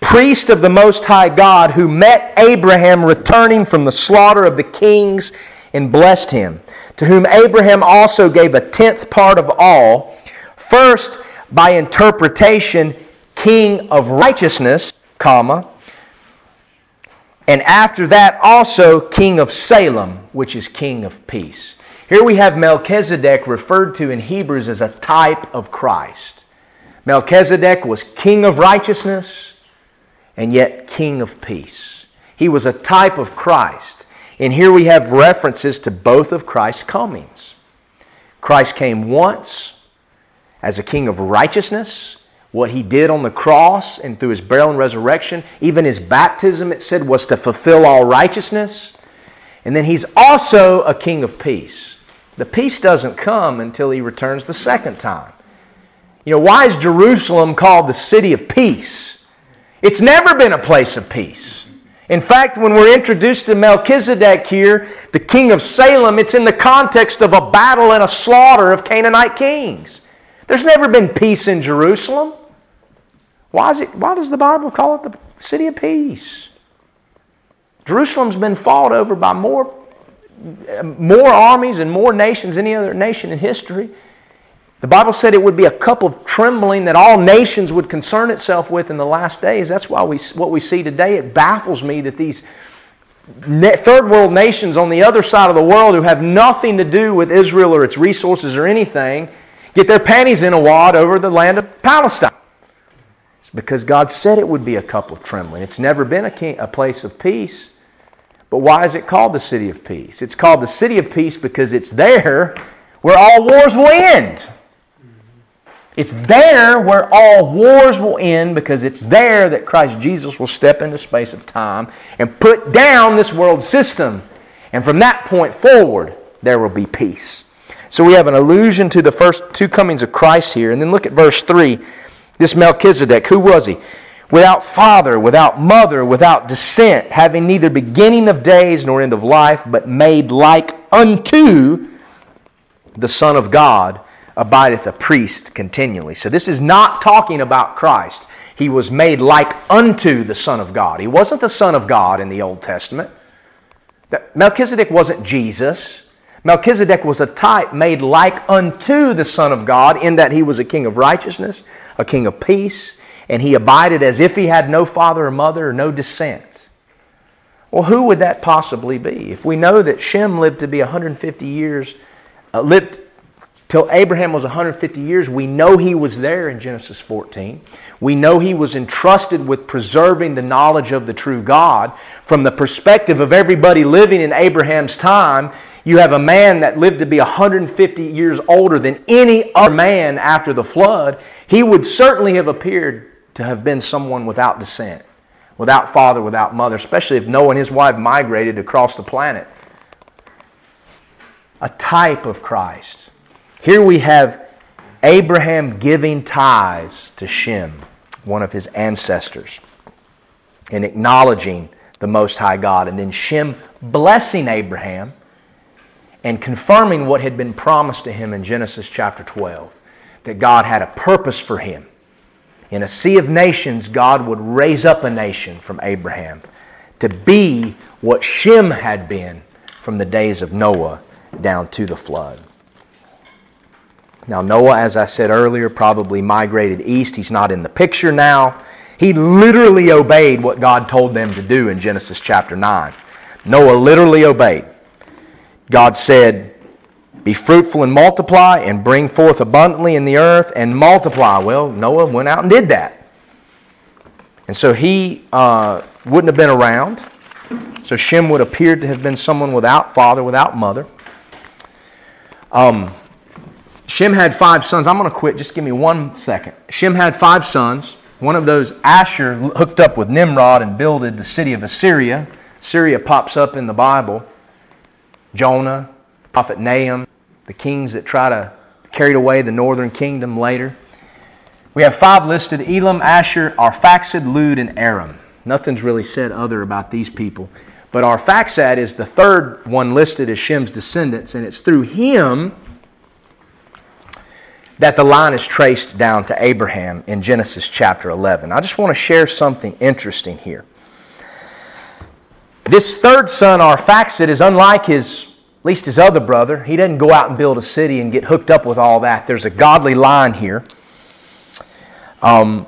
priest of the Most High God, who met Abraham returning from the slaughter of the kings and blessed him, to whom Abraham also gave a tenth part of all, first by interpretation, king of righteousness, comma, and after that also king of Salem, which is king of peace. Here we have Melchizedek referred to in Hebrews as a type of Christ. Melchizedek was king of righteousness and yet king of peace. He was a type of Christ. And here we have references to both of Christ's comings. Christ came once as a king of righteousness. What he did on the cross and through his burial and resurrection, even his baptism, it said, was to fulfill all righteousness. And then he's also a king of peace. The peace doesn't come until he returns the second time. You know, why is Jerusalem called the city of peace? It's never been a place of peace. In fact, when we're introduced to Melchizedek here, the king of Salem, it's in the context of a battle and a slaughter of Canaanite kings. There's never been peace in Jerusalem. Why, is it, why does the Bible call it the city of peace? Jerusalem's been fought over by more more armies and more nations than any other nation in history. The Bible said it would be a cup of trembling that all nations would concern itself with in the last days. That's why we, what we see today. It baffles me that these third world nations on the other side of the world who have nothing to do with Israel or its resources or anything get their panties in a wad over the land of Palestine. It's because God said it would be a cup of trembling. It's never been a, a place of peace. But why is it called the city of peace? It's called the city of peace because it's there where all wars will end. It's there where all wars will end because it's there that Christ Jesus will step into space of time and put down this world system. And from that point forward, there will be peace. So we have an allusion to the first two comings of Christ here. And then look at verse 3. This Melchizedek, who was he? Without father, without mother, without descent, having neither beginning of days nor end of life, but made like unto the Son of God, abideth a priest continually. So this is not talking about Christ. He was made like unto the Son of God. He wasn't the Son of God in the Old Testament. Melchizedek wasn't Jesus. Melchizedek was a type made like unto the Son of God in that he was a king of righteousness, a king of peace, and he abided as if he had no father or mother or no descent. Well, who would that possibly be? If we know that Shem lived to be 150 years, uh, lived till Abraham was 150 years, we know he was there in Genesis 14. We know he was entrusted with preserving the knowledge of the true God. From the perspective of everybody living in Abraham's time, you have a man that lived to be 150 years older than any other man after the flood. He would certainly have appeared to have been someone without descent, without father, without mother, especially if Noah and his wife migrated across the planet. A type of Christ. Here we have Abraham giving tithes to Shem, one of his ancestors, and acknowledging the Most High God. And then Shem blessing Abraham and confirming what had been promised to him in Genesis chapter 12 that God had a purpose for him in a sea of nations, God would raise up a nation from Abraham to be what Shem had been from the days of Noah down to the flood. Now, Noah, as I said earlier, probably migrated east. He's not in the picture now. He literally obeyed what God told them to do in Genesis chapter 9. Noah literally obeyed. God said, be fruitful and multiply and bring forth abundantly in the earth and multiply. Well, Noah went out and did that. And so he uh, wouldn't have been around. So Shem would appear to have been someone without father, without mother. Um, Shem had five sons. I'm going to quit. Just give me one second. Shem had five sons. One of those, Asshur, hooked up with Nimrod and builded the city of Assyria. Syria pops up in the Bible. Jonah, prophet Nahum, the kings that try to carried away the northern kingdom later. We have five listed Elam, Asshur, Arphaxad, Lud, and Aram. Nothing's really said other about these people. But Arphaxad is the third one listed as Shem's descendants, and it's through him that the line is traced down to Abraham in Genesis chapter 11. I just want to share something interesting here. This third son, Arphaxad, is unlike his, least his other brother. He doesn't go out and build a city and get hooked up with all that. There's a godly line here. Um,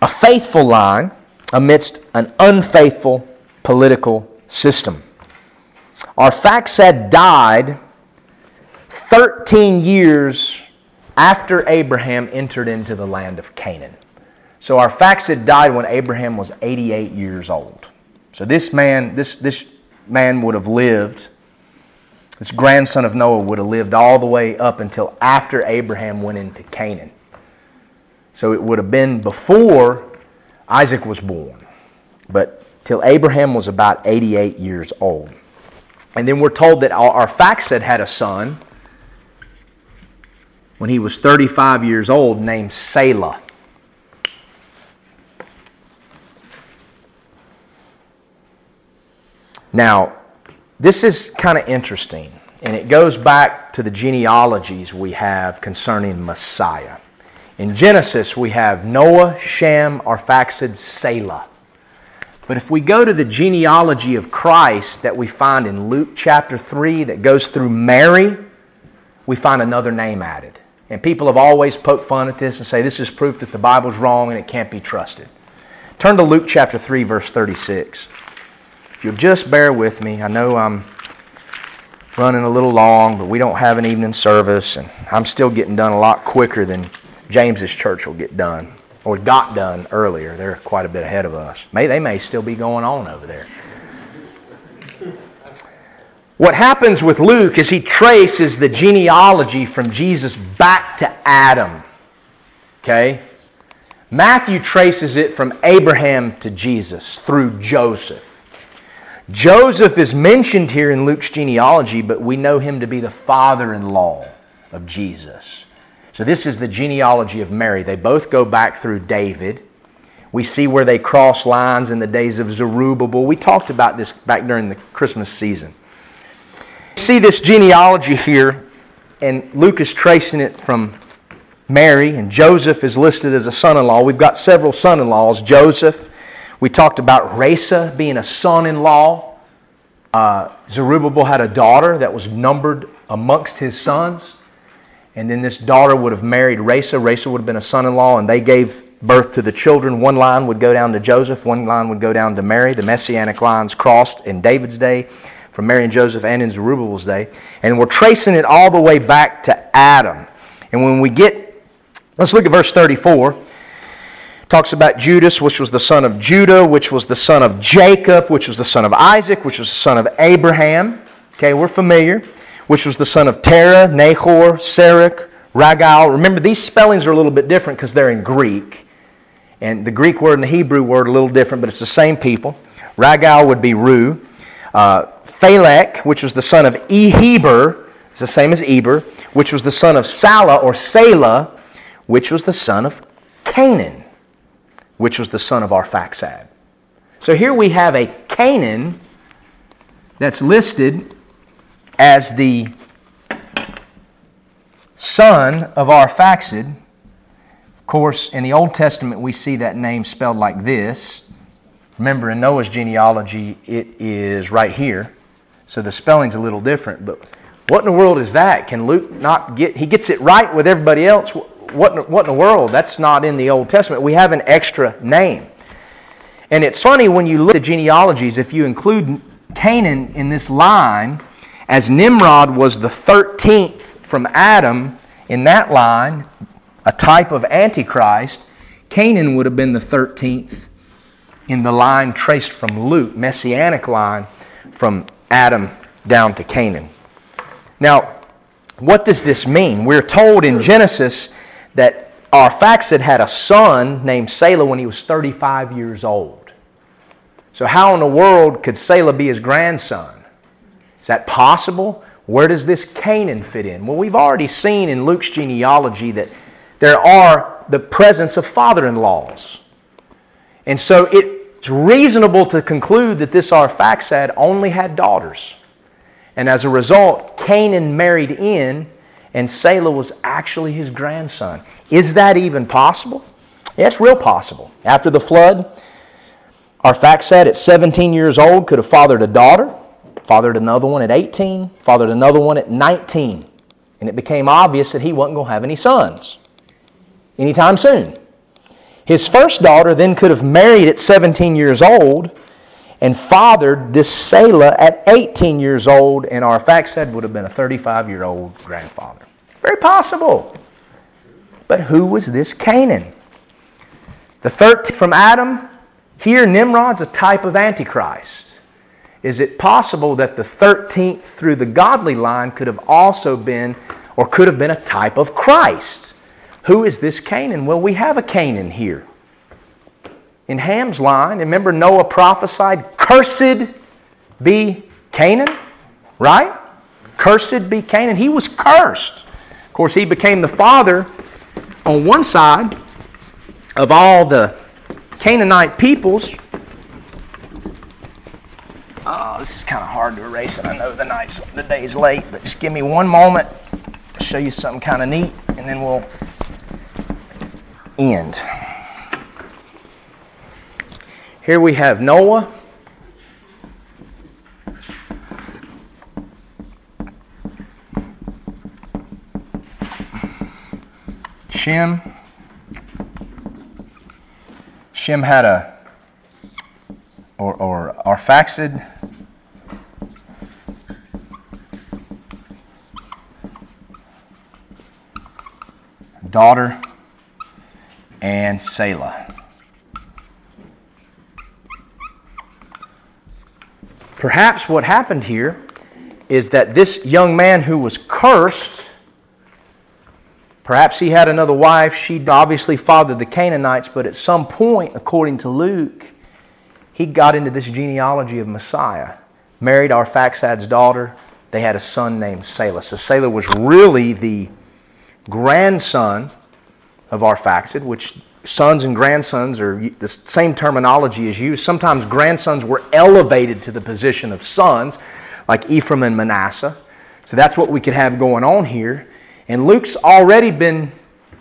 a faithful line amidst an unfaithful political system. Arphaxad died 13 years after Abraham entered into the land of Canaan. So Arphaxad died when Abraham was 88 years old. So this man, this, this man would have lived, this grandson of Noah would have lived all the way up until after Abraham went into Canaan. So it would have been before Isaac was born, but till Abraham was about 88 years old. And then we're told that Arphaxad had a son when he was 35 years old named Salah. Now, this is kind of interesting, and it goes back to the genealogies we have concerning Messiah. In Genesis, we have Noah, Shem, Arphaxad, Salah. But if we go to the genealogy of Christ that we find in Luke chapter 3 that goes through Mary, we find another name added. And people have always poked fun at this and say this is proof that the Bible's wrong and it can't be trusted. Turn to Luke chapter 3, verse 36. If you'll just bear with me, I know I'm running a little long, but we don't have an evening service, and I'm still getting done a lot quicker than James's church will get done, or got done earlier. They're quite a bit ahead of us. May they may still be going on over there. What happens with Luke is he traces the genealogy from Jesus back to Adam. Okay? Matthew traces it from Abraham to Jesus through Joseph. Joseph is mentioned here in Luke's genealogy, but we know him to be the father in law of Jesus. So, this is the genealogy of Mary. They both go back through David. We see where they cross lines in the days of Zerubbabel. We talked about this back during the Christmas season. See this genealogy here, and Luke is tracing it from Mary, and Joseph is listed as a son in law. We've got several son in laws. Joseph, we talked about Rhesa being a son in law. Uh, Zerubbabel had a daughter that was numbered amongst his sons. And then this daughter would have married Rhesa. Rhesa would have been a son in law, and they gave birth to the children. One line would go down to Joseph, one line would go down to Mary. The messianic lines crossed in David's day, from Mary and Joseph, and in Zerubbabel's day. And we're tracing it all the way back to Adam. And when we get, let's look at verse 34 talks about Judas, which was the son of Judah, which was the son of Jacob, which was the son of Isaac, which was the son of Abraham. Okay, we're familiar. Which was the son of Terah, Nahor, Saruch, Ragau. Remember, these spellings are a little bit different because they're in Greek. And the Greek word and the Hebrew word are a little different, but it's the same people. Ragau would be Reu. Uh, Phalec, which was the son of Heber, it's the same as Eber, which was the son of Salah or Salah, which was the son of Canaan which was the son of Arphaxad. So here we have a Canaan that's listed as the son of Arphaxad. Of course, in the Old Testament, we see that name spelled like this. Remember, in Noah's genealogy, it is right here. So the spelling's a little different. But what in the world is that? Can Luke not get, he gets it right with everybody else what, what in the world? That's not in the Old Testament. We have an extra name. And it's funny when you look at genealogies, if you include Canaan in this line, as Nimrod was the 13th from Adam in that line, a type of Antichrist, Canaan would have been the 13th in the line traced from Luke, messianic line from Adam down to Canaan. Now, what does this mean? We're told in Genesis that Arphaxad had a son named Salah when he was 35 years old. So, how in the world could Salah be his grandson? Is that possible? Where does this Canaan fit in? Well, we've already seen in Luke's genealogy that there are the presence of father in laws. And so it's reasonable to conclude that this Arphaxad only had daughters. And as a result, Canaan married in, and Selah was actually his grandson. Is that even possible? Yeah, it's real possible. After the flood, Arphaxad at 17 years old could have fathered a daughter, fathered another one at 18, fathered another one at 19. And it became obvious that he wasn't going to have any sons anytime soon. His first daughter then could have married at 17 years old and fathered this Selah at 18 years old, and Arphaxad would have been a 35 year old grandfather. Very possible. But who was this Canaan? The 13th from Adam, here Nimrod's a type of Antichrist. Is it possible that the 13th through the godly line could have also been, or could have been a type of Christ? Who is this Canaan? Well, we have a Canaan here in Ham's line, remember Noah prophesied, Cursed be Canaan, right? Cursed be Canaan. He was cursed. Of course, he became the father on one side of all the Canaanite peoples. Oh, this is kind of hard to erase, I know the night's the day's late, but just give me one moment. I'll show you something kind of neat, and then we'll end. Here we have Noah. Shem. Shem had a, or, or Arphaxad. Daughter and Selah. Perhaps what happened here is that this young man who was cursed, perhaps he had another wife. She obviously fathered the Canaanites, but at some point, according to Luke, he got into this genealogy of Messiah, married Arphaxad's daughter. They had a son named Selah. So Selah was really the grandson of Arphaxad, which sons and grandsons are the same terminology is used. Sometimes grandsons were elevated to the position of sons, like Ephraim and Manasseh. So that's what we could have going on here. And Luke's already been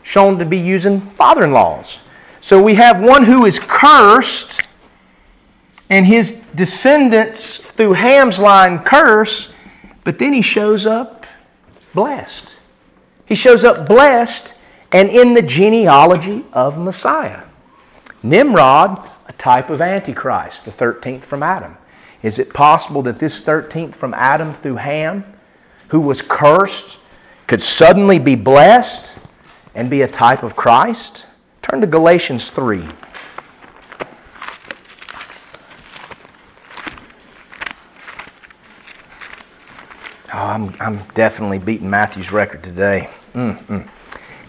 shown to be using father in laws. So we have one who is cursed, and his descendants through Ham's line curse, but then he shows up blessed. He shows up blessed and in the genealogy of Messiah. Nimrod, a type of Antichrist, the 13th from Adam. Is it possible that this 13th from Adam through Ham, who was cursed, could suddenly be blessed and be a type of Christ? Turn to Galatians 3. Oh, I'm, I'm definitely beating Matthew's record today. Mm-mm.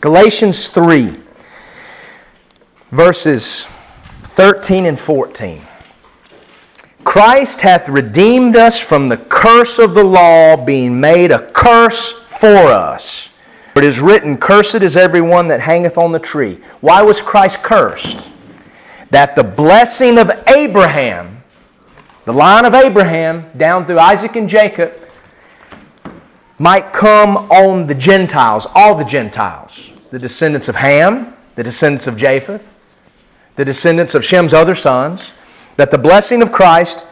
Galatians 3, verses 13 and 14. Christ hath redeemed us from the curse of the law, being made a curse for us. For it is written, Cursed is every one that hangeth on the tree. Why was Christ cursed? That the blessing of Abraham, the line of Abraham, down through Isaac and Jacob, might come on the Gentiles, all the Gentiles, the descendants of Ham, the descendants of Japheth, the descendants of Shem's other sons, that the blessing of Christ,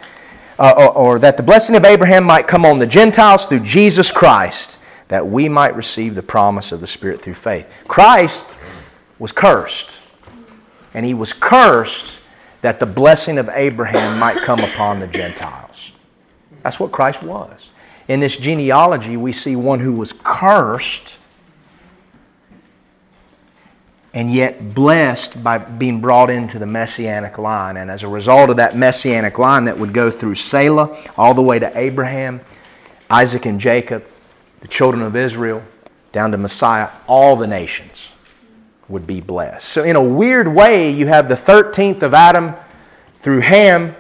uh, or, or that the blessing of Abraham might come on the Gentiles through Jesus Christ, that we might receive the promise of the Spirit through faith. Christ was cursed, and he was cursed that the blessing of Abraham might come upon the Gentiles. That's what Christ was. In this genealogy, we see one who was cursed and yet blessed by being brought into the messianic line. And as a result of that messianic line that would go through Selah all the way to Abraham, Isaac, and Jacob, the children of Israel, down to Messiah, all the nations would be blessed. So, in a weird way, you have the 13th of Adam through Ham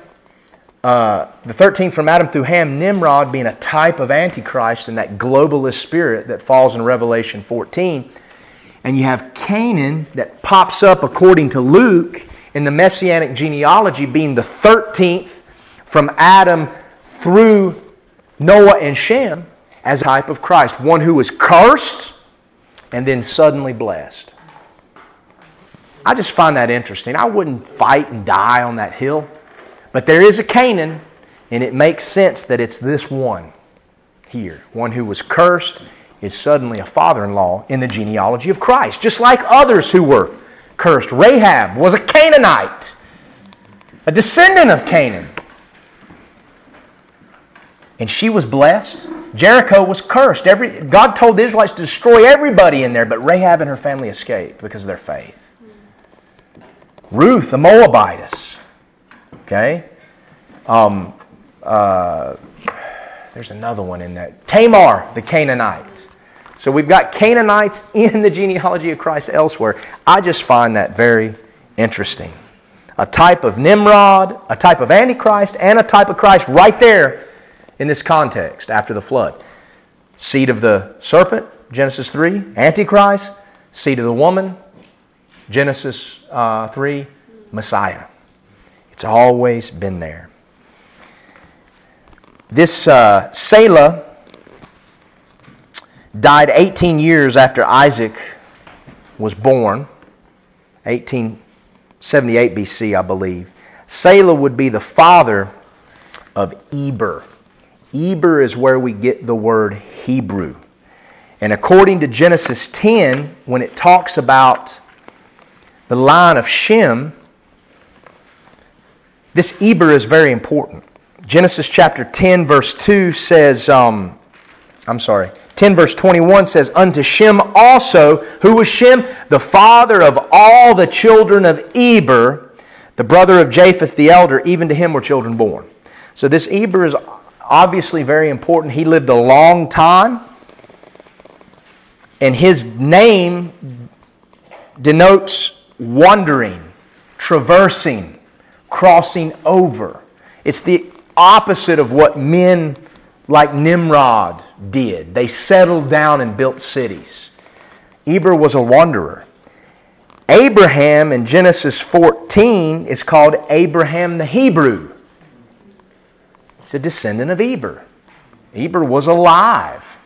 uh, the 13th from Adam through Ham, Nimrod being a type of Antichrist and that globalist spirit that falls in Revelation 14. And you have Canaan that pops up according to Luke in the messianic genealogy being the 13th from Adam through Noah and Shem as a type of Christ, one who was cursed and then suddenly blessed. I just find that interesting. I wouldn't fight and die on that hill, but there is a Canaan, and it makes sense that it's this one here. One who was cursed is suddenly a father in law in the genealogy of Christ, just like others who were cursed. Rahab was a Canaanite, a descendant of Canaan. And she was blessed. Jericho was cursed. Every, God told the Israelites to destroy everybody in there, but Rahab and her family escaped because of their faith. Ruth, the Moabitess. Okay? Um, uh, there's another one in there. Tamar, the Canaanite. So we've got Canaanites in the genealogy of Christ elsewhere. I just find that very interesting. A type of Nimrod, a type of Antichrist, and a type of Christ right there in this context after the flood. Seed of the serpent, Genesis 3, Antichrist, seed of the woman, Genesis uh, 3, Messiah. It's always been there. This uh, Salah died 18 years after Isaac was born, 1878 BC, I believe. Salah would be the father of Eber. Eber is where we get the word Hebrew. And according to Genesis 10, when it talks about the line of Shem, this Eber is very important. Genesis chapter 10, verse 2 says, um, I'm sorry, 10 verse 21 says, Unto Shem also, who was Shem? The father of all the children of Eber, the brother of Japheth the elder, even to him were children born. So this Eber is obviously very important. He lived a long time, and his name denotes wandering, traversing, crossing over. It's the opposite of what men like Nimrod did. They settled down and built cities. Eber was a wanderer. Abraham in Genesis 14 is called Abraham the Hebrew. He's a descendant of Eber. Eber was alive.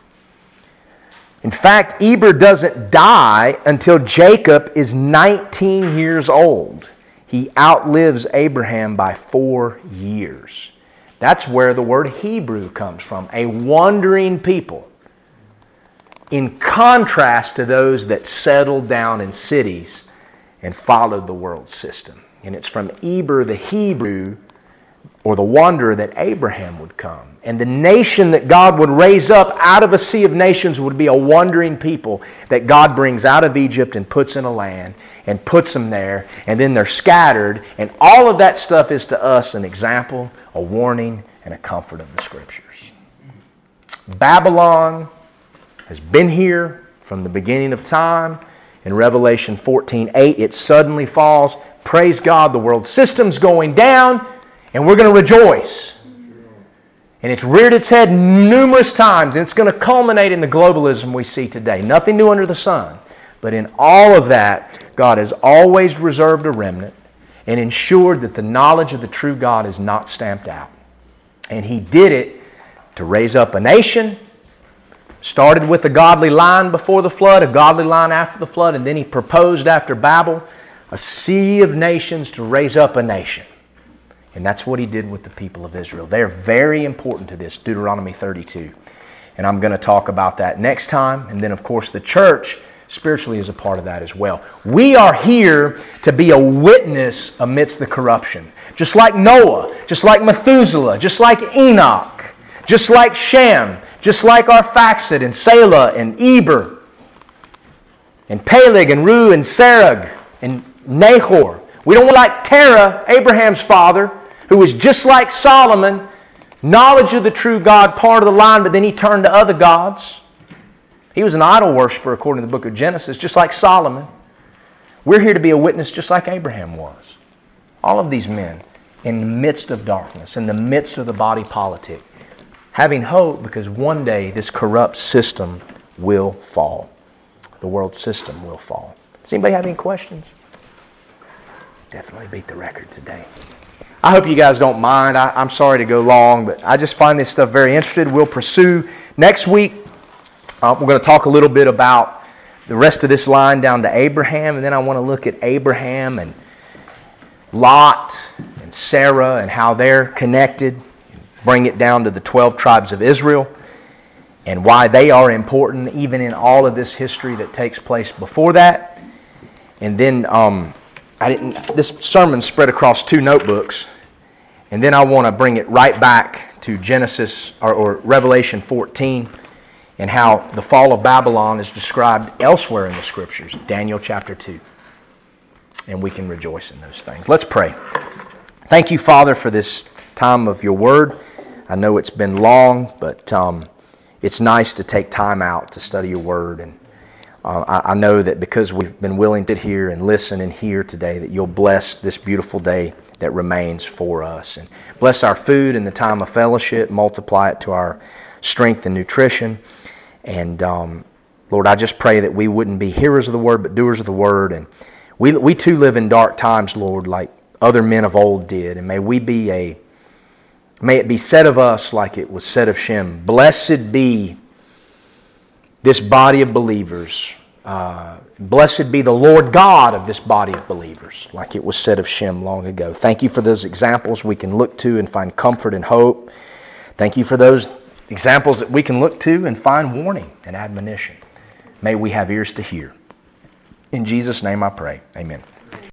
In fact, Eber doesn't die until Jacob is 19 years old. He outlives Abraham by four years. That's where the word Hebrew comes from a wandering people. In contrast to those that settled down in cities and followed the world system. And it's from Eber the Hebrew or the wanderer that Abraham would come. And the nation that God would raise up out of a sea of nations would be a wandering people that God brings out of Egypt and puts in a land and puts them there. And then they're scattered. And all of that stuff is to us an example a warning, and a comfort of the Scriptures. Babylon has been here from the beginning of time. In Revelation 14 8, it suddenly falls. Praise God, the world system's going down, and we're going to rejoice. And it's reared its head numerous times, and it's going to culminate in the globalism we see today. Nothing new under the sun. But in all of that, God has always reserved a remnant and ensured that the knowledge of the true God is not stamped out. And he did it to raise up a nation. Started with a godly line before the flood, a godly line after the flood, and then he proposed after Babel a sea of nations to raise up a nation. And that's what he did with the people of Israel. They're very important to this, Deuteronomy 32. And I'm going to talk about that next time. And then, of course, the church spiritually is a part of that as well. We are here to be a witness amidst the corruption. Just like Noah, just like Methuselah, just like Enoch, just like Shem, just like Arphaxad and Salah and Eber and Peleg and Reu and Serug and Nahor. We don't want like Terah, Abraham's father, who was just like Solomon, knowledge of the true God, part of the line, but then he turned to other gods. He was an idol worshiper, according to the book of Genesis, just like Solomon. We're here to be a witness just like Abraham was. All of these men in the midst of darkness, in the midst of the body politic, having hope because one day this corrupt system will fall. The world system will fall. Does anybody have any questions? Definitely beat the record today. I hope you guys don't mind. I, am sorry to go long, but I just find this stuff very interesting. We'll pursue next week. Uh, we're going to talk a little bit about the rest of this line down to Abraham, and then I want to look at Abraham and Lot and Sarah and how they're connected. Bring it down to the 12 tribes of Israel and why they are important, even in all of this history that takes place before that. And then um, I didn't. This sermon spread across two notebooks, and then I want to bring it right back to Genesis or, or Revelation 14, and how the fall of Babylon is described elsewhere in the Scriptures, Daniel chapter 2. And we can rejoice in those things. Let's pray. Thank you, Father, for this time of your word. I know it's been long, but um, it's nice to take time out to study your word. And uh, I, I, know that because we've been willing to hear and listen and hear today, that you'll bless this beautiful day that remains for us. And bless our food and the time of fellowship, multiply it to our strength and nutrition. And um, Lord, I just pray that we wouldn't be hearers of the word, but doers of the word. And we, we too live in dark times, Lord, like other men of old did. And may we be a May it be said of us like it was said of Shem Blessed be this body of believers. Uh, blessed be the Lord God of this body of believers, like it was said of Shem long ago. Thank you for those examples we can look to and find comfort and hope. Thank you for those examples that we can look to and find warning and admonition. May we have ears to hear. In Jesus' name I pray. Amen.